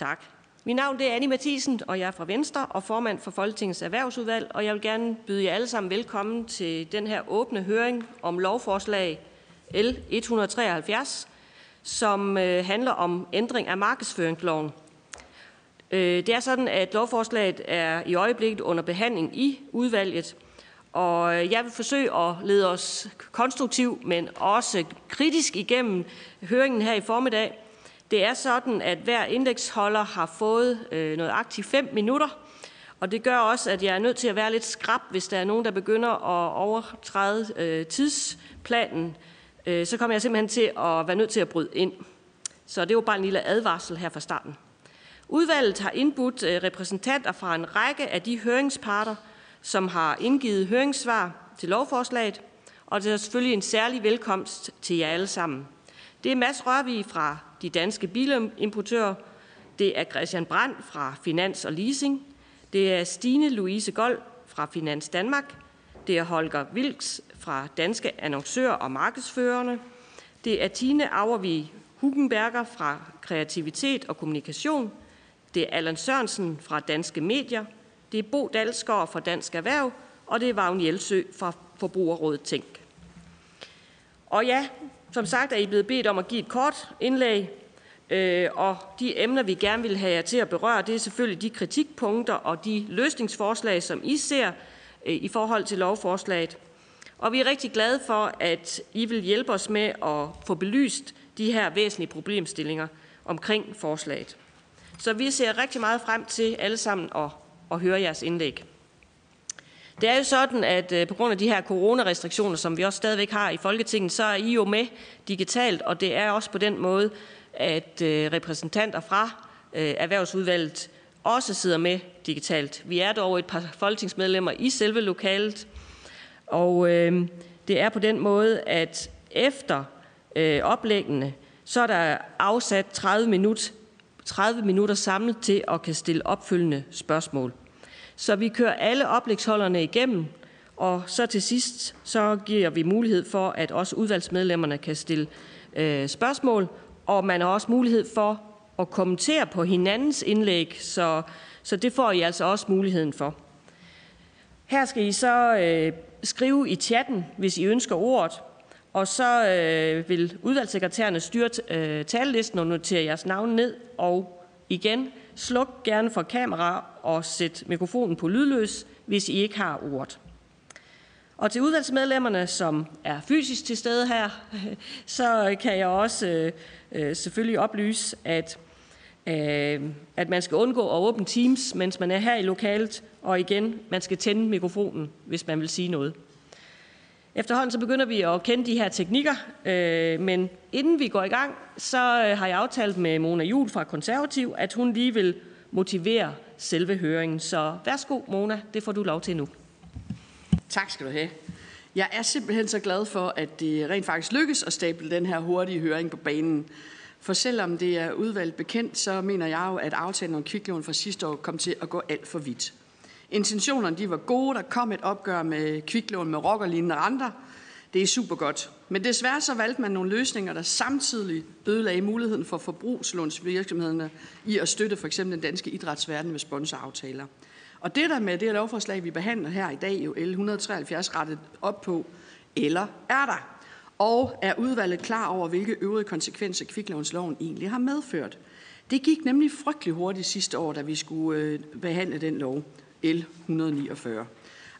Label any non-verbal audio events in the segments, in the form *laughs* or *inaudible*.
Tak. Mit navn det er Annie Mathisen, og jeg er fra Venstre og formand for Folketingets Erhvervsudvalg, og jeg vil gerne byde jer alle sammen velkommen til den her åbne høring om lovforslag L 173, som øh, handler om ændring af markedsføringsloven. Øh, det er sådan, at lovforslaget er i øjeblikket under behandling i udvalget, og øh, jeg vil forsøge at lede os konstruktivt, men også kritisk igennem høringen her i formiddag. Det er sådan, at hver indeksholder har fået øh, noget aktivt 5 minutter, og det gør også, at jeg er nødt til at være lidt skrab, hvis der er nogen, der begynder at overtræde øh, tidsplanen. Øh, så kommer jeg simpelthen til at være nødt til at bryde ind. Så det var bare en lille advarsel her fra starten. Udvalget har indbudt øh, repræsentanter fra en række af de høringsparter, som har indgivet høringssvar til lovforslaget, og det er selvfølgelig en særlig velkomst til jer alle sammen. Det er Mads Rørvig fra de danske bilimportører, det er Christian Brandt fra Finans og Leasing, det er Stine Louise Gold fra Finans Danmark, det er Holger Vilks fra Danske Annoncører og Markedsførerne, det er Tine Auervig Hugenberger fra Kreativitet og Kommunikation, det er Allan Sørensen fra Danske Medier, det er Bo Dalsgaard fra Dansk Erhverv, og det er Vagn Jelsø fra Forbrugerrådet Tænk. Og ja, som sagt er I blevet bedt om at give et kort indlæg, øh, og de emner, vi gerne vil have jer til at berøre, det er selvfølgelig de kritikpunkter og de løsningsforslag, som I ser øh, i forhold til lovforslaget. Og vi er rigtig glade for, at I vil hjælpe os med at få belyst de her væsentlige problemstillinger omkring forslaget. Så vi ser rigtig meget frem til alle sammen at, at høre jeres indlæg. Det er jo sådan, at øh, på grund af de her coronarestriktioner, som vi også stadigvæk har i Folketinget, så er I jo med digitalt, og det er også på den måde, at øh, repræsentanter fra øh, Erhvervsudvalget også sidder med digitalt. Vi er dog et par folketingsmedlemmer i selve lokalet, og øh, det er på den måde, at efter øh, oplæggene, så er der afsat 30 minutter 30 minutter samlet til at kan stille opfølgende spørgsmål. Så vi kører alle oplægsholderne igennem, og så til sidst så giver vi mulighed for, at også udvalgsmedlemmerne kan stille øh, spørgsmål, og man har også mulighed for at kommentere på hinandens indlæg, så, så det får I altså også muligheden for. Her skal I så øh, skrive i chatten, hvis I ønsker ordet, og så øh, vil udvalgssekretærerne styre øh, talelisten og notere jeres navn ned. Og igen, sluk gerne for kamera og sæt mikrofonen på lydløs, hvis I ikke har ordet. Og til udvalgsmedlemmerne, som er fysisk til stede her, *laughs* så kan jeg også øh, øh, selvfølgelig oplyse, at, øh, at man skal undgå at åbne Teams, mens man er her i lokalet. Og igen, man skal tænde mikrofonen, hvis man vil sige noget. Efterhånden så begynder vi at kende de her teknikker, øh, men inden vi går i gang, så øh, har jeg aftalt med Mona Jul fra Konservativ, at hun lige vil motivere selve høringen. Så værsgo, Mona, det får du lov til nu. Tak skal du have. Jeg er simpelthen så glad for, at det rent faktisk lykkes at stable den her hurtige høring på banen. For selvom det er udvalgt bekendt, så mener jeg jo, at aftalen om kviklån fra sidste år kom til at gå alt for vidt. Intentionerne de var gode. Der kom et opgør med kviklån med rockerlignende renter. Det er super godt. Men desværre så valgte man nogle løsninger, der samtidig ødelagde muligheden for forbrugslånsvirksomhederne i at støtte for eksempel den danske idrætsverden med sponsoraftaler. Og det der med det her lovforslag, vi behandler her i dag, jo L 173 rettet op på, eller er der? Og er udvalget klar over, hvilke øvrige konsekvenser kviklånsloven egentlig har medført? Det gik nemlig frygtelig hurtigt sidste år, da vi skulle øh, behandle den lov. L 149.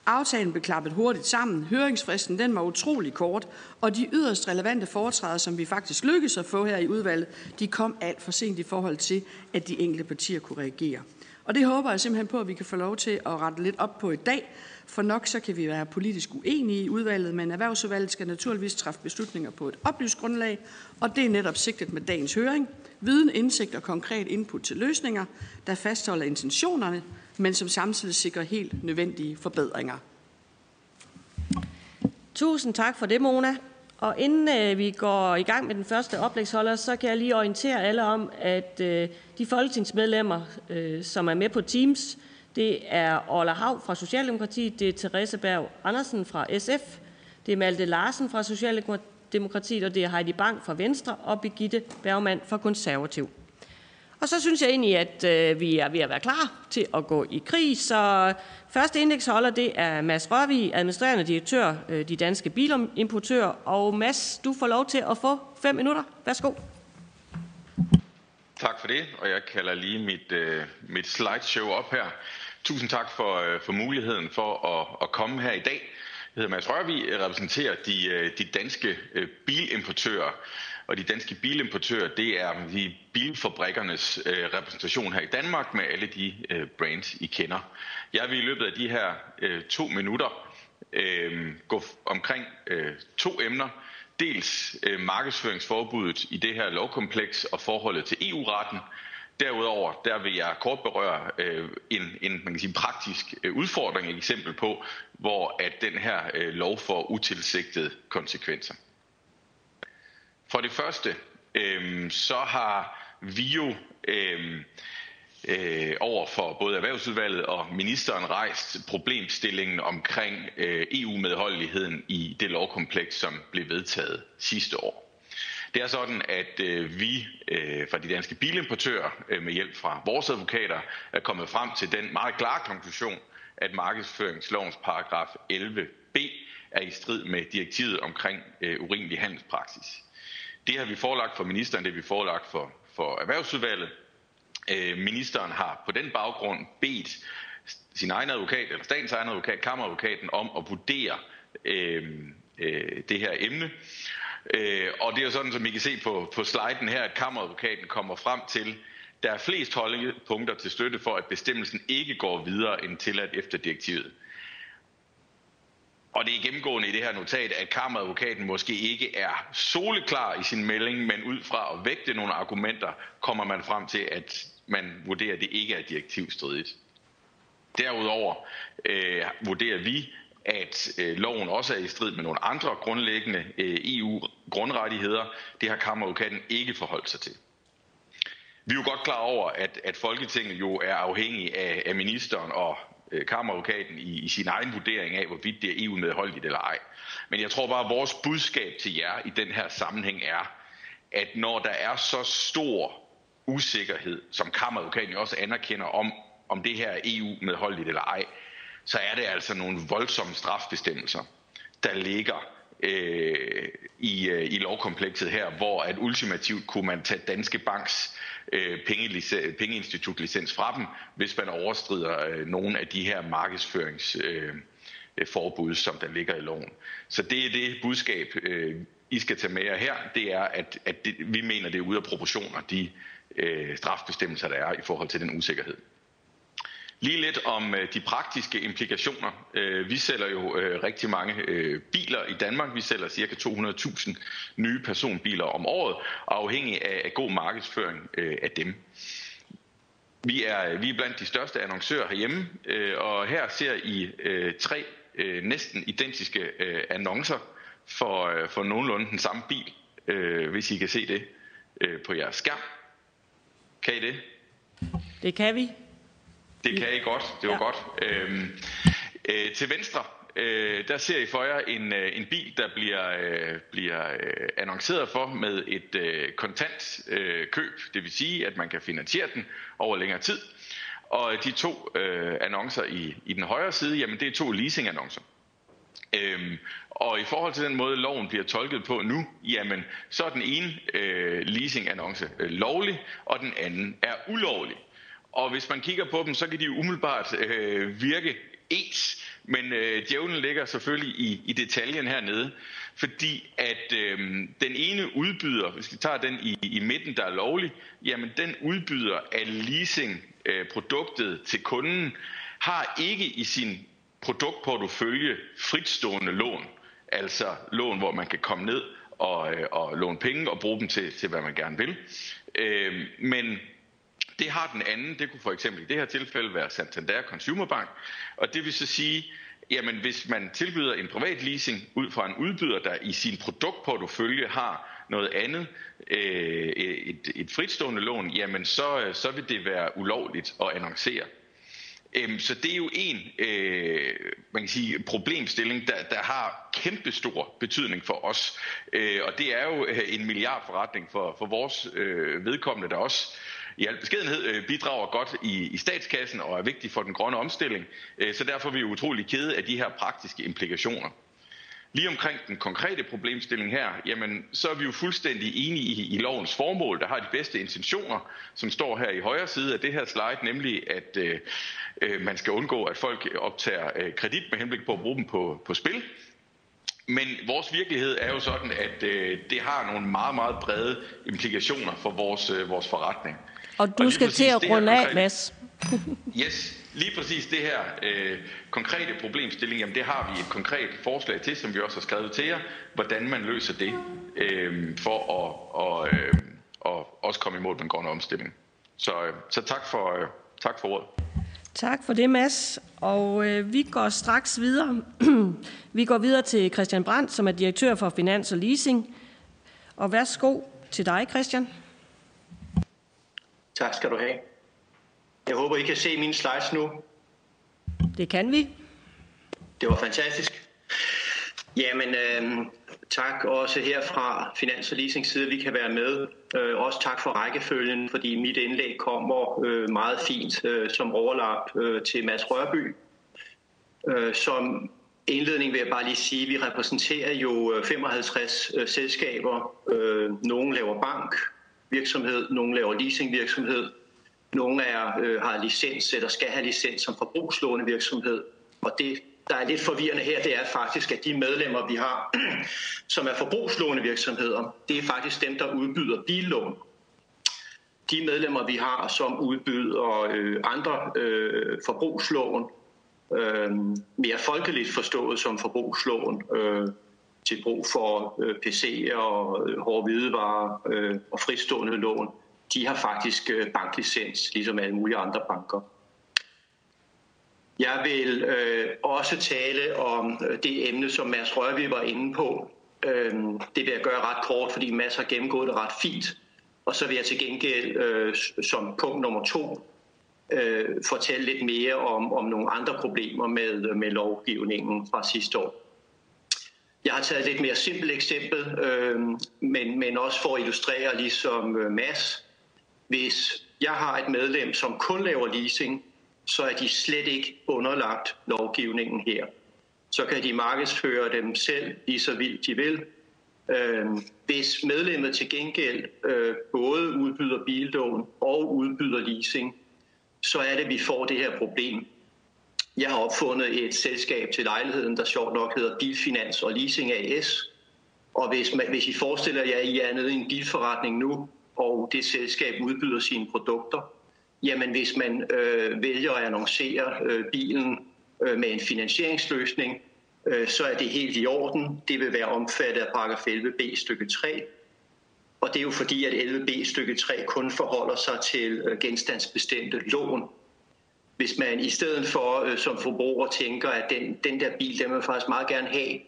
Aftalen blev klappet hurtigt sammen. Høringsfristen den var utrolig kort, og de yderst relevante foretræder, som vi faktisk lykkedes at få her i udvalget, de kom alt for sent i forhold til, at de enkelte partier kunne reagere. Og det håber jeg simpelthen på, at vi kan få lov til at rette lidt op på i dag, for nok så kan vi være politisk uenige i udvalget, men erhvervsudvalget skal naturligvis træffe beslutninger på et oplyst grundlag, og det er netop sigtet med dagens høring. Viden, indsigt og konkret input til løsninger, der fastholder intentionerne, men som samtidig sikrer helt nødvendige forbedringer. Tusind tak for det, Mona. Og inden øh, vi går i gang med den første oplægsholder, så kan jeg lige orientere alle om, at øh, de folketingsmedlemmer, øh, som er med på Teams, det er Orla Hav fra Socialdemokratiet, det er Therese Berg Andersen fra SF, det er Malte Larsen fra Socialdemokratiet, og det er Heidi Bang fra Venstre og Birgitte Bergmann fra Konservativ. Og så synes jeg egentlig, at øh, vi er ved at være klar til at gå i krig. Så første indeksholder, det er Mads Rørvig, administrerende direktør, øh, de danske bilimportører. Og Mads, du får lov til at få fem minutter. Værsgo. Tak for det, og jeg kalder lige mit, øh, mit slideshow op her. Tusind tak for, øh, for muligheden for at, at komme her i dag. Jeg hedder Mads Rørvig, jeg repræsenterer de, øh, de danske øh, bilimportører. Og de danske bilimportører, det er de bilfabrikkernes øh, repræsentation her i Danmark med alle de øh, brands, I kender. Jeg vil i løbet af de her øh, to minutter øh, gå omkring øh, to emner. Dels øh, markedsføringsforbuddet i det her lovkompleks og forholdet til EU-retten. Derudover der vil jeg kort berøre øh, en, en man kan sige, praktisk øh, udfordring, et eksempel på, hvor at den her øh, lov får utilsigtede konsekvenser. For det første, øh, så har vi jo øh, øh, over for både Erhvervsudvalget og ministeren rejst problemstillingen omkring øh, EU-medholdeligheden i det lovkompleks, som blev vedtaget sidste år. Det er sådan, at øh, vi øh, fra de danske bilimportører øh, med hjælp fra vores advokater er kommet frem til den meget klare konklusion, at markedsføringslovens paragraf 11b er i strid med direktivet omkring øh, urimelig handelspraksis. Det har vi forelagt for ministeren, det har vi forelagt for, for Erhvervsudvalget. Øh, ministeren har på den baggrund bedt sin egen advokat, eller statens egen advokat, kammeradvokaten, om at vurdere øh, øh, det her emne. Øh, og det er jo sådan, som I kan se på, på sliden her, at kammeradvokaten kommer frem til, der er flest holdepunkter til støtte for, at bestemmelsen ikke går videre end tilladt efter direktivet. Og det er gennemgående i det her notat, at kammeradvokaten måske ikke er soleklar i sin melding, men ud fra at vægte nogle argumenter, kommer man frem til, at man vurderer, at det ikke er direktivstridigt. Derudover øh, vurderer vi, at øh, loven også er i strid med nogle andre grundlæggende øh, EU-grundrettigheder. Det har kammeradvokaten ikke forholdt sig til. Vi er jo godt klar over, at, at Folketinget jo er afhængig af, af ministeren og øh, kammeradvokaten i, i sin egen vurdering af, hvorvidt det er EU-medholdigt eller ej. Men jeg tror bare, at vores budskab til jer i den her sammenhæng er, at når der er så stor usikkerhed, som kammeradvokaten også anerkender om, om det her er EU-medholdigt eller ej, så er det altså nogle voldsomme strafbestemmelser, der ligger øh, i, øh, i lovkomplekset her, hvor at ultimativt kunne man tage Danske Banks øh, pengeinstitutlicens fra dem, hvis man overstrider øh, nogle af de her markedsføringsforbud, øh, som der ligger i loven. Så det er det budskab, øh, I skal tage med jer her, det er, at, at det, vi mener, det er ude af proportioner, de øh, strafbestemmelser, der er i forhold til den usikkerhed. Lige lidt om øh, de praktiske implikationer. Øh, vi sælger jo øh, rigtig mange øh, biler i Danmark. Vi sælger ca. 200.000 nye personbiler om året, afhængig af god markedsføring øh, af dem. Vi er, vi er blandt de største annoncører herhjemme, øh, og her ser I tre næsten identiske annoncer for, for nogenlunde den samme bil, hvis I kan se det på jeres skærm. Kan I det? Det kan vi. Det kan I godt. Det var ja. godt. Øhm, øh, til venstre, øh, der ser I for jer en, øh, en bil, der bliver, øh, bliver øh, annonceret for med et øh, kontant øh, køb. Det vil sige, at man kan finansiere den over længere tid. Og de to øh, annoncer i, i den højre side, jamen det er to leasing-annoncer. Øhm, og i forhold til den måde, loven bliver tolket på nu, jamen så er den ene øh, leasing-annonce øh, lovlig, og den anden er ulovlig. Og hvis man kigger på dem, så kan de umiddelbart øh, virke ens, men øh, djævlen ligger selvfølgelig i, i detaljen hernede, fordi at øh, den ene udbyder, hvis vi tager den i, i midten, der er lovlig, jamen den udbyder af leasing øh, produktet til kunden, har ikke i sin produktportefølje fritstående lån, altså lån, hvor man kan komme ned og, øh, og låne penge og bruge dem til, til hvad man gerne vil. Øh, men det har den anden, det kunne for eksempel i det her tilfælde være Santander Consumer Bank, og det vil så sige, jamen hvis man tilbyder en privat leasing ud fra en udbyder, der i sin produktportefølje har noget andet, øh, et, et fritstående lån, jamen så, så vil det være ulovligt at annoncere. Øhm, så det er jo en øh, man kan sige, problemstilling, der, der har kæmpestor betydning for os. Øh, og det er jo øh, en milliardforretning for, for vores øh, vedkommende, der også i al beskedenhed øh, bidrager godt i, i statskassen og er vigtig for den grønne omstilling. Øh, så derfor er vi utrolig kede af de her praktiske implikationer. Lige omkring den konkrete problemstilling her, jamen, så er vi jo fuldstændig enige i, i lovens formål, der har de bedste intentioner, som står her i højre side af det her slide, nemlig at øh, øh, man skal undgå, at folk optager øh, kredit med henblik på at bruge dem på, på spil. Men vores virkelighed er jo sådan, at øh, det har nogle meget, meget brede implikationer for vores, øh, vores forretning. Og du og skal til at runde af, Mads. *laughs* yes, lige præcis det her øh, konkrete problemstilling, jamen det har vi et konkret forslag til, som vi også har skrevet til jer, hvordan man løser det, øh, for at og, øh, og også komme imod den grønne omstilling. Så, øh, så tak, for, øh, tak for ordet. Tak for det, Mads. Og øh, vi går straks videre. *clears throat* vi går videre til Christian Brandt, som er direktør for Finans og Leasing. Og værsgo til dig, Christian. Tak skal du have. Jeg håber, I kan se mine slides nu. Det kan vi. Det var fantastisk. Jamen, øh, tak også her fra Finans og Leasing side, vi kan være med. Øh, også tak for rækkefølgen, fordi mit indlæg kommer øh, meget fint øh, som overlap øh, til Mads Rørby. Øh, som indledning vil jeg bare lige sige, at vi repræsenterer jo øh, 55 øh, selskaber. Øh, nogle laver bankvirksomhed, nogle laver leasingvirksomhed, nogle er, øh, har licens eller skal have licens som forbrugslånevirksomhed. Og det, der er lidt forvirrende her, det er faktisk, at de medlemmer, vi har, *clears throat* som er forbrugslående virksomheder, det er faktisk dem, der udbyder billån. De medlemmer, vi har, som udbyder øh, andre øh, forbrugslån, øh, mere folkeligt forstået som forbrugslån, øh, til brug for øh, PC'er og øh, hårde hvidevarer øh, og fristående lån, de har faktisk øh, banklicens, ligesom alle mulige andre banker. Jeg vil øh, også tale om øh, det emne, som Mads Rørvig var inde på. Øh, det vil jeg gøre ret kort, fordi Mads har gennemgået det ret fint. Og så vil jeg til gengæld øh, som punkt nummer to øh, fortælle lidt mere om, om nogle andre problemer med, med lovgivningen fra sidste år. Jeg har taget et lidt mere simpelt eksempel, øh, men, men også for at illustrere, ligesom øh, Mads, hvis jeg har et medlem, som kun laver leasing, så er de slet ikke underlagt lovgivningen her. Så kan de markedsføre dem selv lige så vildt de vil. Øh, hvis medlemmet til gengæld øh, både udbyder bildån og udbyder leasing, så er det, at vi får det her problem. Jeg har opfundet et selskab til lejligheden, der sjovt nok hedder Bilfinans og Leasing AS. Og hvis, man, hvis I forestiller jer, at I er nede i en bilforretning nu, og det selskab udbyder sine produkter, jamen hvis man øh, vælger at annoncere øh, bilen øh, med en finansieringsløsning, øh, så er det helt i orden. Det vil være omfattet af paragraf 11b stykke 3. Og det er jo fordi, at 11b stykke 3 kun forholder sig til øh, genstandsbestemte lån. Hvis man i stedet for øh, som forbruger tænker, at den, den der bil, den vil man faktisk meget gerne have,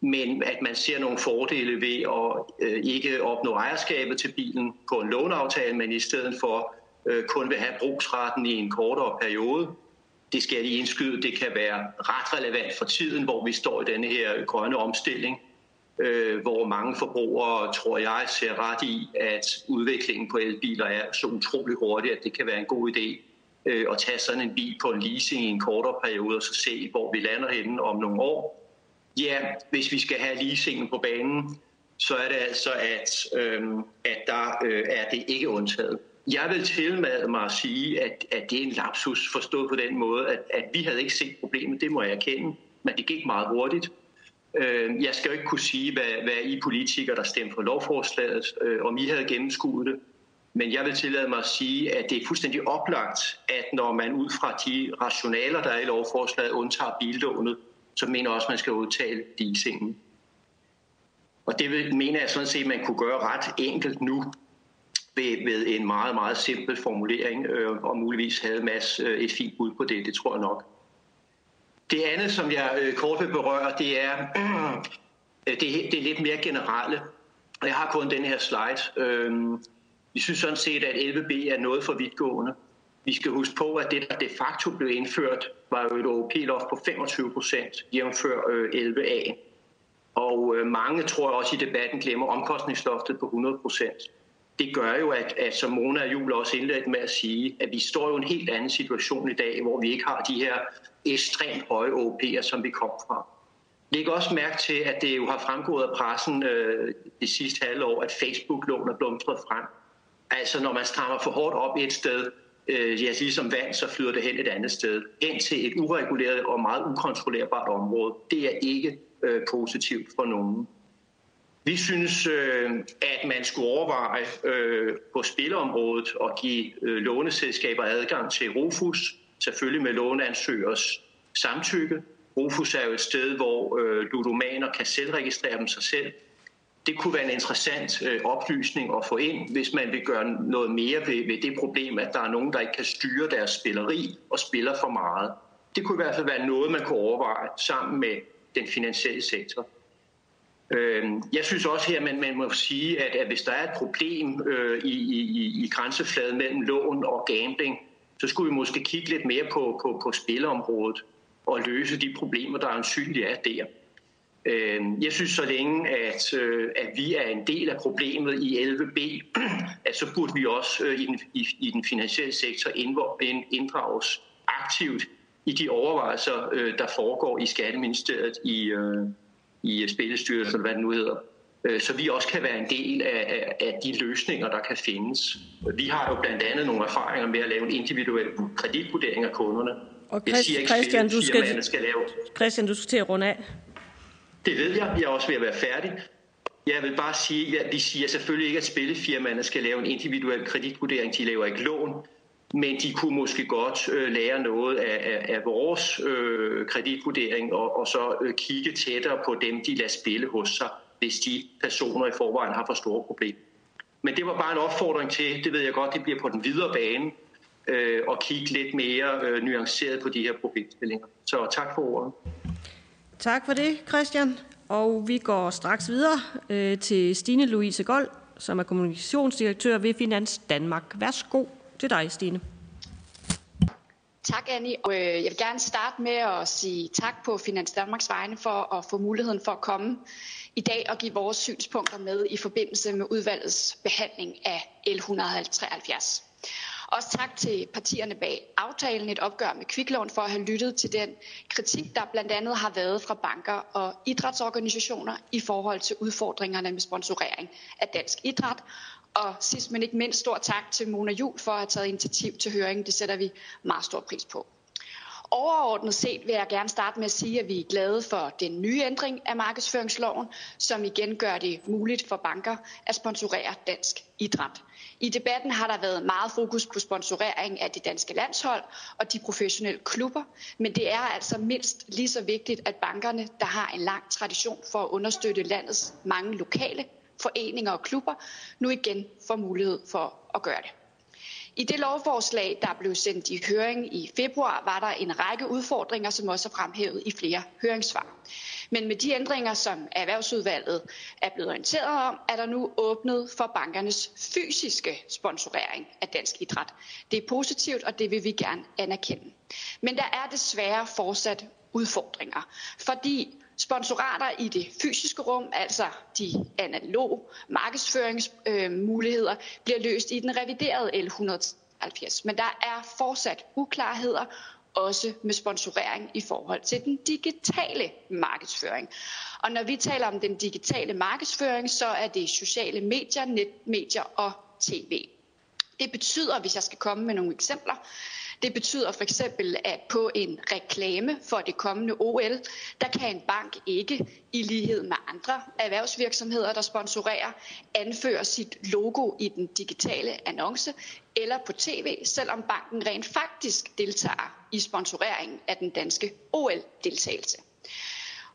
men at man ser nogle fordele ved at øh, ikke opnå ejerskabet til bilen på en låneaftale, men i stedet for øh, kun vil have brugsretten i en kortere periode. Det skal jeg lige indskyde, det kan være ret relevant for tiden, hvor vi står i denne her grønne omstilling, øh, hvor mange forbrugere, tror jeg, ser ret i, at udviklingen på elbiler er så utrolig hurtig, at det kan være en god idé øh, at tage sådan en bil på en leasing i en kortere periode, og så se, hvor vi lander henne om nogle år Ja, hvis vi skal have leasingen på banen, så er det altså, at, øh, at der øh, er det ikke undtaget. Jeg vil tilmade mig at sige, at, at det er en lapsus forstået på den måde, at, at vi havde ikke set problemet, det må jeg erkende, men det gik meget hurtigt. Øh, jeg skal jo ikke kunne sige, hvad, hvad I politikere, der stemte for lovforslaget, øh, om I havde gennemskuet det, men jeg vil tillade mig at sige, at det er fuldstændig oplagt, at når man ud fra de rationaler, der er i lovforslaget, undtager bildånet, så mener jeg også, at man skal udtale leasingen. Og det vil, mener jeg sådan set, at man kunne gøre ret enkelt nu ved, ved en meget, meget simpel formulering, øh, og muligvis havde Mads øh, et fint bud på det, det tror jeg nok. Det andet, som jeg øh, kort vil berøre, det er, øh, *clears throat* det, det er lidt mere generelle. Jeg har kun den her slide. Øh, vi synes sådan set, at 11b er noget for vidtgående. Vi skal huske på, at det, der de facto blev indført, var jo et OP-loft på 25 procent, jævnfør øh, 11A. Og øh, mange tror jeg også i debatten glemmer omkostningsloftet på 100 procent. Det gør jo, at, at som Mona og Jul også indledte med at sige, at vi står jo i en helt anden situation i dag, hvor vi ikke har de her ekstremt høje OP'er, som vi kom fra. Læg også mærke til, at det jo har fremgået af pressen øh, det sidste halve år, at Facebook-lån er blomstret frem. Altså når man strammer for hårdt op et sted, øh, ja, ligesom vand, så flyder det hen et andet sted. Ind til et ureguleret og meget ukontrollerbart område. Det er ikke øh, positivt for nogen. Vi synes, øh, at man skulle overveje øh, på spilområdet at give øh, låneselskaber adgang til Rufus, selvfølgelig med låneansøgers samtykke. Rufus er jo et sted, hvor ludomaner kan selvregistrere dem sig selv. Det kunne være en interessant oplysning at få ind, hvis man vil gøre noget mere ved, ved det problem, at der er nogen, der ikke kan styre deres spilleri og spiller for meget. Det kunne i hvert fald være noget, man kunne overveje sammen med den finansielle sektor. Øh, jeg synes også her, at man, man må sige, at, hvis der er et problem øh, i, i, i, i grænsefladen mellem lån og gambling, så skulle vi måske kigge lidt mere på, på, på spilområdet og løse de problemer, der ansynligt er der. Øhm, jeg synes så længe, at, øh, at vi er en del af problemet i 11b, *clears throat* at så burde vi også øh, i, den, i, i den finansielle sektor inddrages aktivt i de overvejelser, der foregår i Skatteministeriet i, i Spillestyrelsen, eller hvad det nu hedder. Så vi også kan være en del af, af, af de løsninger, der kan findes. Vi har jo blandt andet nogle erfaringer med at lave en individuel kreditvurdering af kunderne. Og Christ, siger ikke, Christian, du skal, skal lave. Christian, du skal til at runde af. Det ved jeg. Jeg er også ved at være færdig. Jeg vil bare sige, at vi siger selvfølgelig ikke, at spillefirmaerne skal lave en individuel kreditvurdering. De laver ikke lån, men de kunne måske godt øh, lære noget af, af, af vores øh, kreditvurdering og, og så øh, kigge tættere på dem, de lader spille hos sig, hvis de personer i forvejen har for store problemer. Men det var bare en opfordring til, det ved jeg godt, det bliver på den videre bane, øh, og kigge lidt mere øh, nuanceret på de her problemstillinger. Så tak for ordet. Tak for det, Christian. Og vi går straks videre øh, til Stine Louise Gold, som er kommunikationsdirektør ved Finans Danmark. Værsgo til dig, Stine. Tak, Annie. Og, øh, jeg vil gerne starte med at sige tak på Finans Danmarks vegne for at få muligheden for at komme i dag og give vores synspunkter med i forbindelse med udvalgets behandling af L 173. Også tak til partierne bag aftalen et opgør med kviklån for at have lyttet til den kritik, der blandt andet har været fra banker og idrætsorganisationer i forhold til udfordringerne med sponsorering af dansk idræt. Og sidst men ikke mindst stor tak til Mona Jul for at have taget initiativ til høringen. Det sætter vi meget stor pris på. Overordnet set vil jeg gerne starte med at sige, at vi er glade for den nye ændring af markedsføringsloven, som igen gør det muligt for banker at sponsorere dansk idræt. I debatten har der været meget fokus på sponsorering af det danske landshold og de professionelle klubber, men det er altså mindst lige så vigtigt, at bankerne, der har en lang tradition for at understøtte landets mange lokale foreninger og klubber, nu igen får mulighed for at gøre det. I det lovforslag, der blev sendt i høring i februar, var der en række udfordringer, som også er fremhævet i flere høringssvar. Men med de ændringer, som Erhvervsudvalget er blevet orienteret om, er der nu åbnet for bankernes fysiske sponsorering af dansk idræt. Det er positivt, og det vil vi gerne anerkende. Men der er desværre fortsat udfordringer, fordi sponsorater i det fysiske rum, altså de analog markedsføringsmuligheder, bliver løst i den reviderede L170. Men der er fortsat uklarheder, også med sponsorering i forhold til den digitale markedsføring. Og når vi taler om den digitale markedsføring, så er det sociale medier, netmedier og tv. Det betyder, hvis jeg skal komme med nogle eksempler, det betyder for eksempel, at på en reklame for det kommende OL, der kan en bank ikke, i lighed med andre erhvervsvirksomheder, der sponsorerer, anføre sit logo i den digitale annonce eller på tv, selvom banken rent faktisk deltager i sponsoreringen af den danske OL-deltagelse.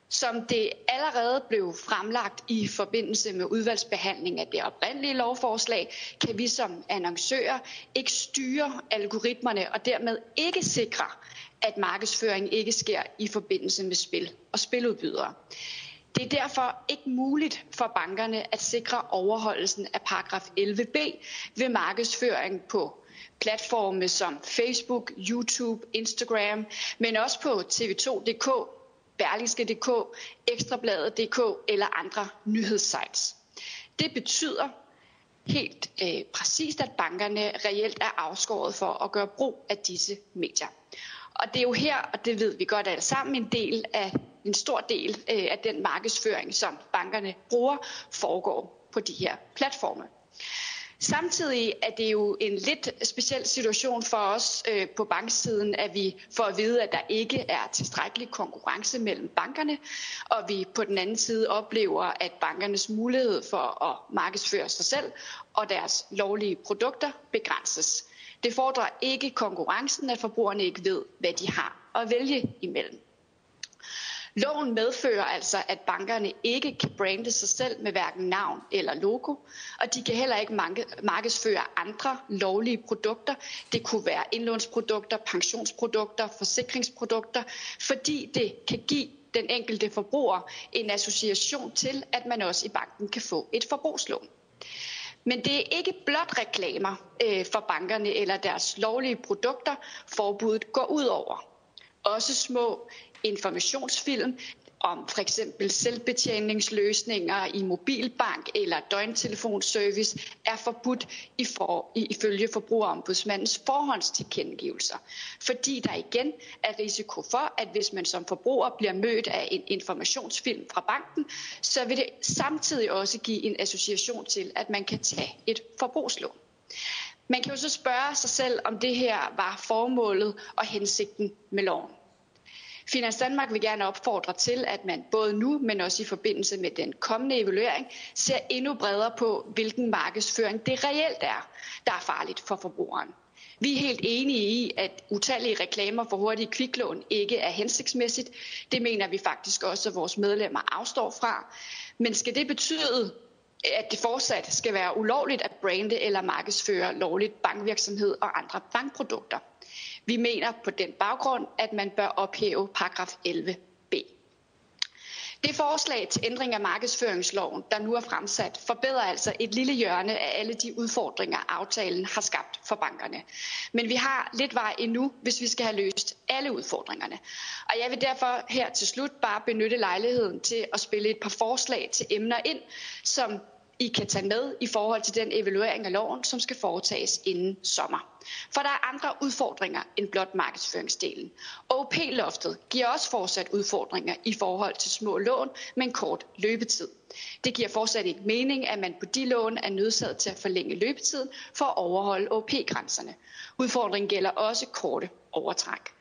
Som det allerede blev fremlagt i forbindelse med udvalgsbehandling af det oprindelige lovforslag, kan vi som annoncører ikke styre algoritmerne og dermed ikke sikre, at markedsføring ikke sker i forbindelse med spil og spiludbydere. Det er derfor ikke muligt for bankerne at sikre overholdelsen af paragraf 11b ved markedsføring på platforme som Facebook, YouTube, Instagram, men også på tv2.dk, berlingske.dk, ekstrabladet.dk eller andre nyhedssites. Det betyder helt øh, præcist, at bankerne reelt er afskåret for at gøre brug af disse medier. Og det er jo her, og det ved vi godt alle sammen, en del af en stor del øh, af den markedsføring, som bankerne bruger, foregår på de her platforme. Samtidig er det jo en lidt speciel situation for os øh, på banksiden, at vi får at vide, at der ikke er tilstrækkelig konkurrence mellem bankerne, og vi på den anden side oplever, at bankernes mulighed for at markedsføre sig selv og deres lovlige produkter begrænses. Det fordrer ikke konkurrencen, at forbrugerne ikke ved, hvad de har at vælge imellem. Loven medfører altså, at bankerne ikke kan brande sig selv med hverken navn eller logo, og de kan heller ikke markedsføre andre lovlige produkter. Det kunne være indlånsprodukter, pensionsprodukter, forsikringsprodukter, fordi det kan give den enkelte forbruger en association til, at man også i banken kan få et forbrugslån. Men det er ikke blot reklamer øh, for bankerne eller deres lovlige produkter, forbuddet går ud over. Også små informationsfilm om for eksempel selvbetjeningsløsninger i mobilbank eller døgntelefonservice er forbudt i for, ifølge forbrugerombudsmandens forhåndstilkendegivelser. Fordi der igen er risiko for, at hvis man som forbruger bliver mødt af en informationsfilm fra banken, så vil det samtidig også give en association til, at man kan tage et forbrugslån. Man kan jo så spørge sig selv, om det her var formålet og hensigten med loven. Finans Danmark vil gerne opfordre til, at man både nu, men også i forbindelse med den kommende evaluering, ser endnu bredere på, hvilken markedsføring det reelt er, der er farligt for forbrugeren. Vi er helt enige i, at utallige reklamer for hurtige kviklån ikke er hensigtsmæssigt. Det mener vi faktisk også, at vores medlemmer afstår fra. Men skal det betyde, at det fortsat skal være ulovligt at brande eller markedsføre lovligt bankvirksomhed og andre bankprodukter? Vi mener på den baggrund, at man bør ophæve paragraf 11b. Det forslag til ændring af markedsføringsloven, der nu er fremsat, forbedrer altså et lille hjørne af alle de udfordringer, aftalen har skabt for bankerne. Men vi har lidt vej endnu, hvis vi skal have løst alle udfordringerne. Og jeg vil derfor her til slut bare benytte lejligheden til at spille et par forslag til emner ind, som i kan tage med i forhold til den evaluering af loven, som skal foretages inden sommer. For der er andre udfordringer end blot markedsføringsdelen. OP-loftet giver også fortsat udfordringer i forhold til små lån med en kort løbetid. Det giver fortsat ikke mening, at man på de lån er nødsaget til at forlænge løbetiden for at overholde OP-grænserne. Udfordringen gælder også korte overtræk.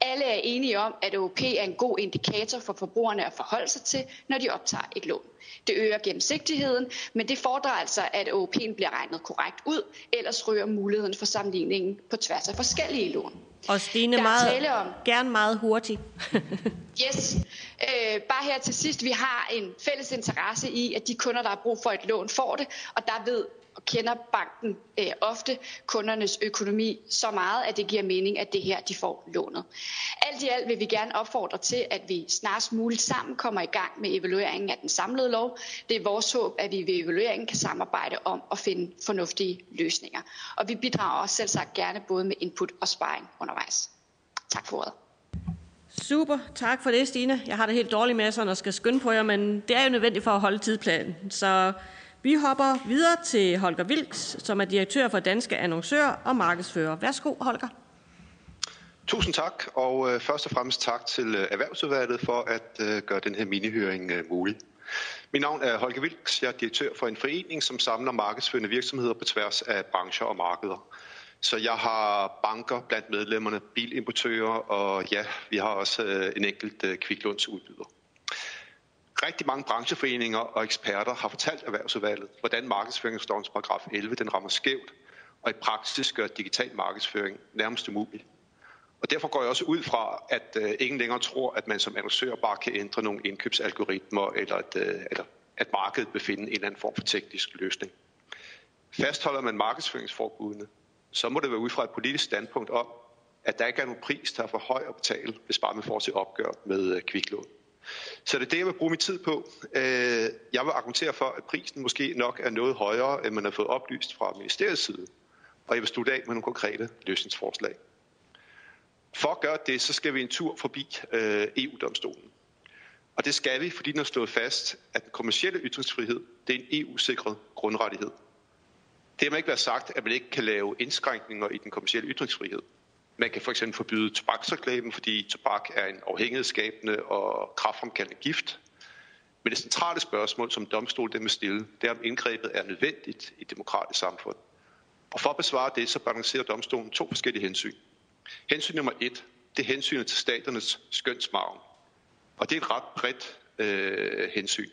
Alle er enige om, at OP er en god indikator for forbrugerne at forholde sig til, når de optager et lån. Det øger gennemsigtigheden, men det fordrer altså, at OP'en bliver regnet korrekt ud, ellers rører muligheden for sammenligningen på tværs af forskellige lån. Og Stine, meget, om, gerne meget hurtigt. *laughs* yes. Øh, bare her til sidst, vi har en fælles interesse i, at de kunder, der har brug for et lån, får det, og der ved og kender banken øh, ofte kundernes økonomi så meget, at det giver mening, at det her de får lånet. Alt i alt vil vi gerne opfordre til, at vi snarest muligt sammen kommer i gang med evalueringen af den samlede lov. Det er vores håb, at vi ved evalueringen kan samarbejde om at finde fornuftige løsninger. Og vi bidrager også selv sagt gerne både med input og sparring undervejs. Tak for ordet. Super, tak for det, Stine. Jeg har det helt dårligt med sådan at skal skynde på jer, men det er jo nødvendigt for at holde tidsplanen. Så vi hopper videre til Holger Vilks, som er direktør for Danske Annoncører og Markedsfører. Værsgo, Holger. Tusind tak, og øh, først og fremmest tak til øh, Erhvervsudvalget for at øh, gøre den her minihøring mulig. Mit navn er Holger Vilks. Jeg er direktør for en forening, som samler markedsførende virksomheder på tværs af brancher og markeder. Så jeg har banker blandt medlemmerne, bilimportører, og ja, vi har også øh, en enkelt øh, kviklånsudbyder. Rigtig mange brancheforeninger og eksperter har fortalt erhvervsudvalget, hvordan markedsføringslovens paragraf 11 den rammer skævt, og i praksis gør digital markedsføring nærmest umulig. Og derfor går jeg også ud fra, at øh, ingen længere tror, at man som annoncør bare kan ændre nogle indkøbsalgoritmer, eller at, øh, eller at markedet befinder en eller anden form for teknisk løsning. Fastholder man markedsføringsforbudene, så må det være ud fra et politisk standpunkt om, at der ikke er nogen pris, der er for høj at betale, hvis bare man får til opgør med øh, kviklån. Så det er det, jeg vil bruge min tid på. Øh, jeg vil argumentere for, at prisen måske nok er noget højere, end man har fået oplyst fra ministeriets side. og jeg vil slutte af med nogle konkrete løsningsforslag. For at gøre det, så skal vi en tur forbi øh, EU-domstolen. Og det skal vi, fordi den har slået fast, at den kommersielle ytringsfrihed det er en EU-sikret grundrettighed. Det har ikke været sagt, at man ikke kan lave indskrænkninger i den kommercielle ytringsfrihed. Man kan for eksempel forbyde tobaksreklamen, fordi tobak er en afhængighedsskabende og kraftfremkaldende gift. Men det centrale spørgsmål, som domstolen den vil stille, det er, om indgrebet er nødvendigt i et demokratisk samfund. Og for at besvare det, så balancerer domstolen to forskellige hensyn. Hensyn nummer et, det er hensynet til staternes skønsmarven. Og det er et ret bredt øh, hensyn.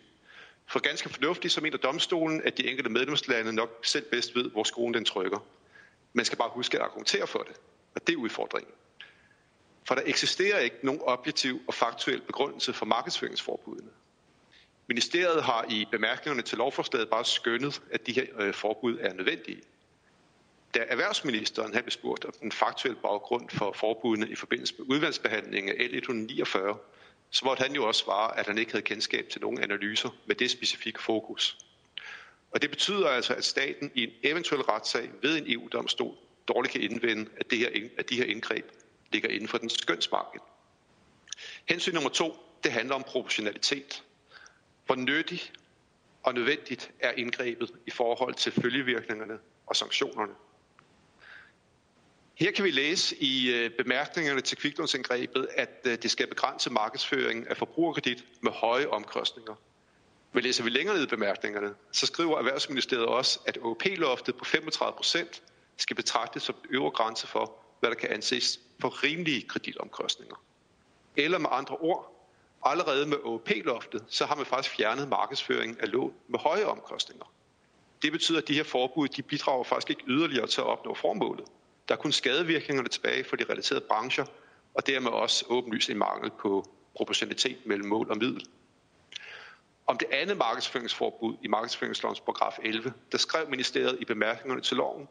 For ganske fornuftigt, så mener domstolen, at de enkelte medlemslande nok selv bedst ved, hvor skruen den trykker. Man skal bare huske at argumentere for det. Og det er udfordringen. For der eksisterer ikke nogen objektiv og faktuel begrundelse for markedsføringsforbudene. Ministeriet har i bemærkningerne til lovforslaget bare skønnet, at de her øh, forbud er nødvendige. Da erhvervsministeren havde spurgt om den faktuelle baggrund for forbudene i forbindelse med udvalgsbehandlingen af L149, så måtte han jo også svare, at han ikke havde kendskab til nogen analyser med det specifikke fokus. Og det betyder altså, at staten i en eventuel retssag ved en EU-domstol dårligt kan indvende, at, det her, at de her indgreb ligger inden for den skønsmarked. Hensyn nummer to, det handler om proportionalitet. Hvor nyttig og nødvendigt er indgrebet i forhold til følgevirkningerne og sanktionerne. Her kan vi læse i øh, bemærkningerne til kviklånsindgrebet, at øh, det skal begrænse markedsføringen af forbrugerkredit med høje omkostninger. Men læser vi længere ned i bemærkningerne, så skriver Erhvervsministeriet også, at OP-loftet på 35 procent skal betragtes som øvre grænse for, hvad der kan anses for rimelige kreditomkostninger. Eller med andre ord, allerede med OP-loftet, så har man faktisk fjernet markedsføringen af lån med høje omkostninger. Det betyder, at de her forbud de bidrager faktisk ikke yderligere til at opnå formålet. Der er kun skadevirkningerne tilbage for de relaterede brancher, og dermed også åbenlyst en mangel på proportionalitet mellem mål og middel. Om det andet markedsføringsforbud i markedsføringslovens paragraf 11, der skrev ministeriet i bemærkningerne til loven,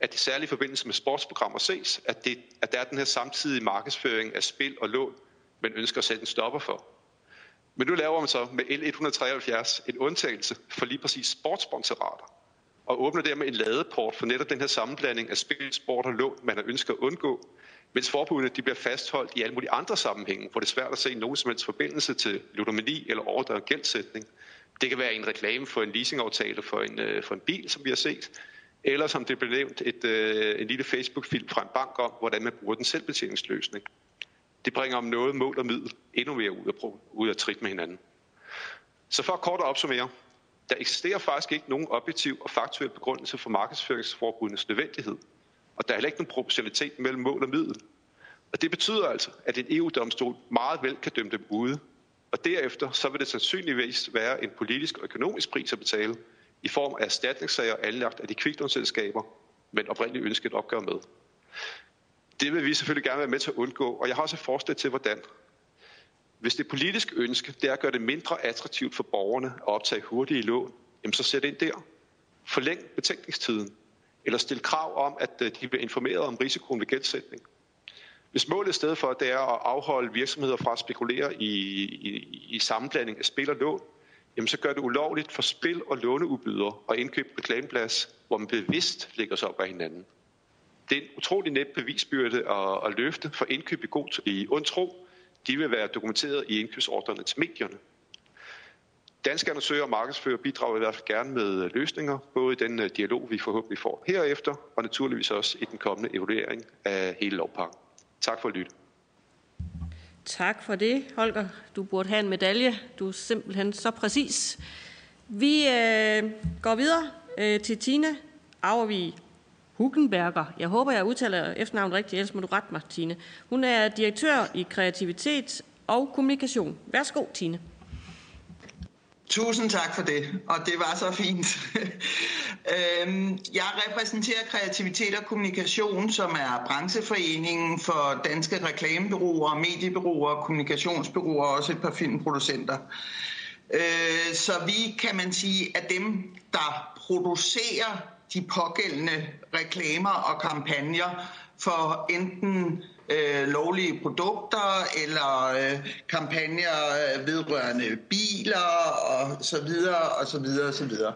at det særligt i forbindelse med sportsprogrammer ses, at, det, at der er den her samtidige markedsføring af spil og lån, man ønsker at sætte en stopper for. Men nu laver man så med L173 en undtagelse for lige præcis sportssponsorater, og åbner dermed en ladeport for netop den her sammenblanding af spil, sport og lån, man har ønsket at undgå, mens forbudene de bliver fastholdt i alle mulige andre sammenhænge, hvor det er svært at se nogen som helst forbindelse til ludomani eller overdrevet gældsætning. Det kan være en reklame for en leasingaftale for en, øh, for en bil, som vi har set, eller som det blev nævnt, et, øh, en lille Facebook-film fra en bank om, hvordan man bruger den selvbetjeningsløsning. Det bringer om noget mål og middel endnu mere ud af, ud af trit med hinanden. Så for kort at opsummere, der eksisterer faktisk ikke nogen objektiv og faktuel begrundelse for markedsføringsforbudenes nødvendighed, og der er heller ikke nogen proportionalitet mellem mål og middel. Og det betyder altså, at en EU-domstol meget vel kan dømme dem ude, og derefter så vil det sandsynligvis være en politisk og økonomisk pris at betale i form af erstatningssager anlagt af de kviklånsselskaber, men oprindeligt ønsket opgør med. Det vil vi selvfølgelig gerne være med til at undgå, og jeg har også et forslag til, hvordan. Hvis det politiske ønske det er at gøre det mindre attraktivt for borgerne at optage hurtige lån, jamen så sæt ind der. Forlæng betænkningstiden, eller stil krav om, at øh, de bliver informeret om risikoen ved gældsætning. Hvis målet i stedet for det er at afholde virksomheder fra at spekulere i, i, i sammenblanding af spil og lån, jamen så gør det ulovligt for spil- og låneudbydere at indkøbe reklameplads, hvor man bevidst lægger sig op af hinanden. Det er en utrolig net bevisbyrde at, at løfte for indkøb i, god, i ond tro. De vil være dokumenteret i indkøbsordrene til medierne. Danske annoncører og markedsfører bidrager i hvert fald gerne med øh, løsninger, både i den øh, dialog, vi forhåbentlig får herefter, og naturligvis også i den kommende evaluering af hele lovpakken. Tak for at lytte. Tak for det, Holger. Du burde have en medalje. Du er simpelthen så præcis. Vi øh, går videre øh, til Tina Auervig Hugenberger. Jeg håber, jeg udtaler efternavnet rigtigt, ellers må du rette mig, Tine. Hun er direktør i kreativitet og kommunikation. Værsgo, Tine. Tusind tak for det, og det var så fint. *laughs* Øhm, jeg repræsenterer Kreativitet og Kommunikation, som er brancheforeningen for danske reklamebyråer, mediebyråer, kommunikationsbyråer og også et par filmproducenter. Øh, så vi, kan man sige, er dem, der producerer de pågældende reklamer og kampagner for enten øh, lovlige produkter eller øh, kampagner øh, vedrørende biler og så videre og så videre og så videre.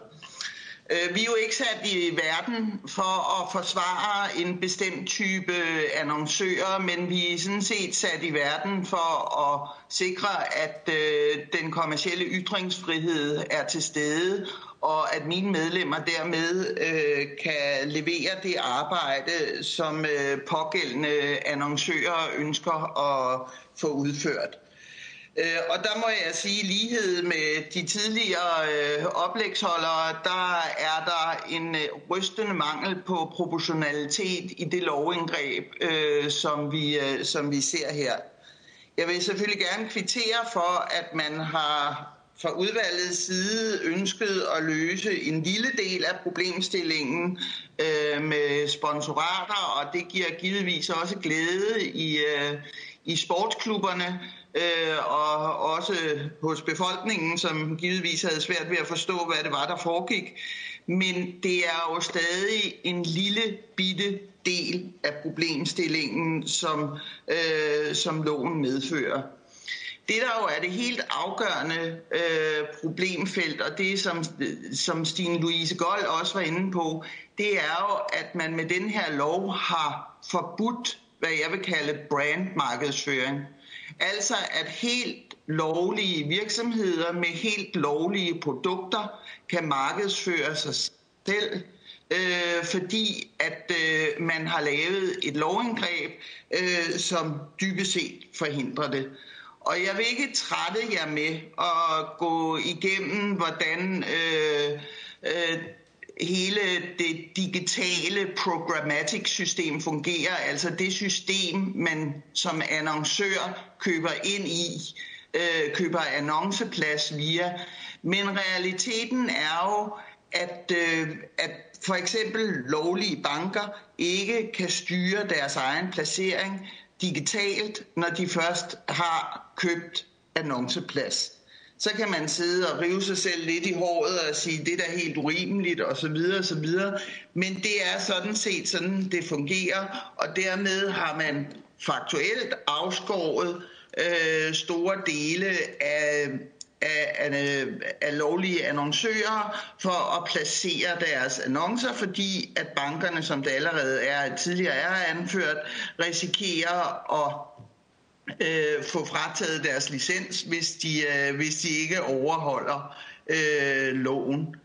Øh, vi er jo ikke sat i verden for at forsvare en bestemt type annoncører, men vi er sådan set sat i verden for at sikre, at øh, den kommercielle ytringsfrihed er til stede, og at mine medlemmer dermed øh, kan levere det arbejde, som pågældende annoncører ønsker at få udført. Øh, og der må jeg sige, lighed med de tidligere øh, oplægsholdere, der er der en øh, rystende mangel på proportionalitet i det lovindgreb, øh, som, vi, øh, som vi ser her. Jeg vil selvfølgelig gerne kvittere for, at man har fra udvalgets side ønsket at løse en lille del af problemstillingen øh, med sponsorater, og det giver givetvis også glæde i, øh, i sportsklubberne øh, og også hos befolkningen, som givetvis havde svært ved at forstå, hvad det var, der foregik. Men det er jo stadig en lille bitte del af problemstillingen, som, øh, som loven medfører. Det, der jo er det helt afgørende øh, problemfelt, og det som, som Stine Louise Gold også var inde på, det er jo, at man med den her lov har forbudt, hvad jeg vil kalde brandmarkedsføring. Altså at helt lovlige virksomheder med helt lovlige produkter kan markedsføre sig selv, øh, fordi at øh, man har lavet et lovindgreb, øh, som dybest set forhindrer det. Og jeg vil ikke trætte jer med at gå igennem, hvordan øh, øh, hele det digitale programmatic system fungerer, altså det system, man som annoncør køber ind i, øh, køber annonceplads via. Men realiteten er jo, at, øh, at for eksempel lovlige banker ikke kan styre deres egen placering digitalt, når de først har købt annonceplads så kan man sidde og rive sig selv lidt i håret og sige, det er da helt urimeligt osv. så så. Men det er sådan set sådan, det fungerer, og dermed har man faktuelt afskåret øh, store dele af, af, af, af lovlige annoncører for at placere deres annoncer, fordi at bankerne, som det allerede er tidligere er anført, risikerer at øh, få frataget deres licens, hvis de, øh, hvis de ikke overholder øh, loven.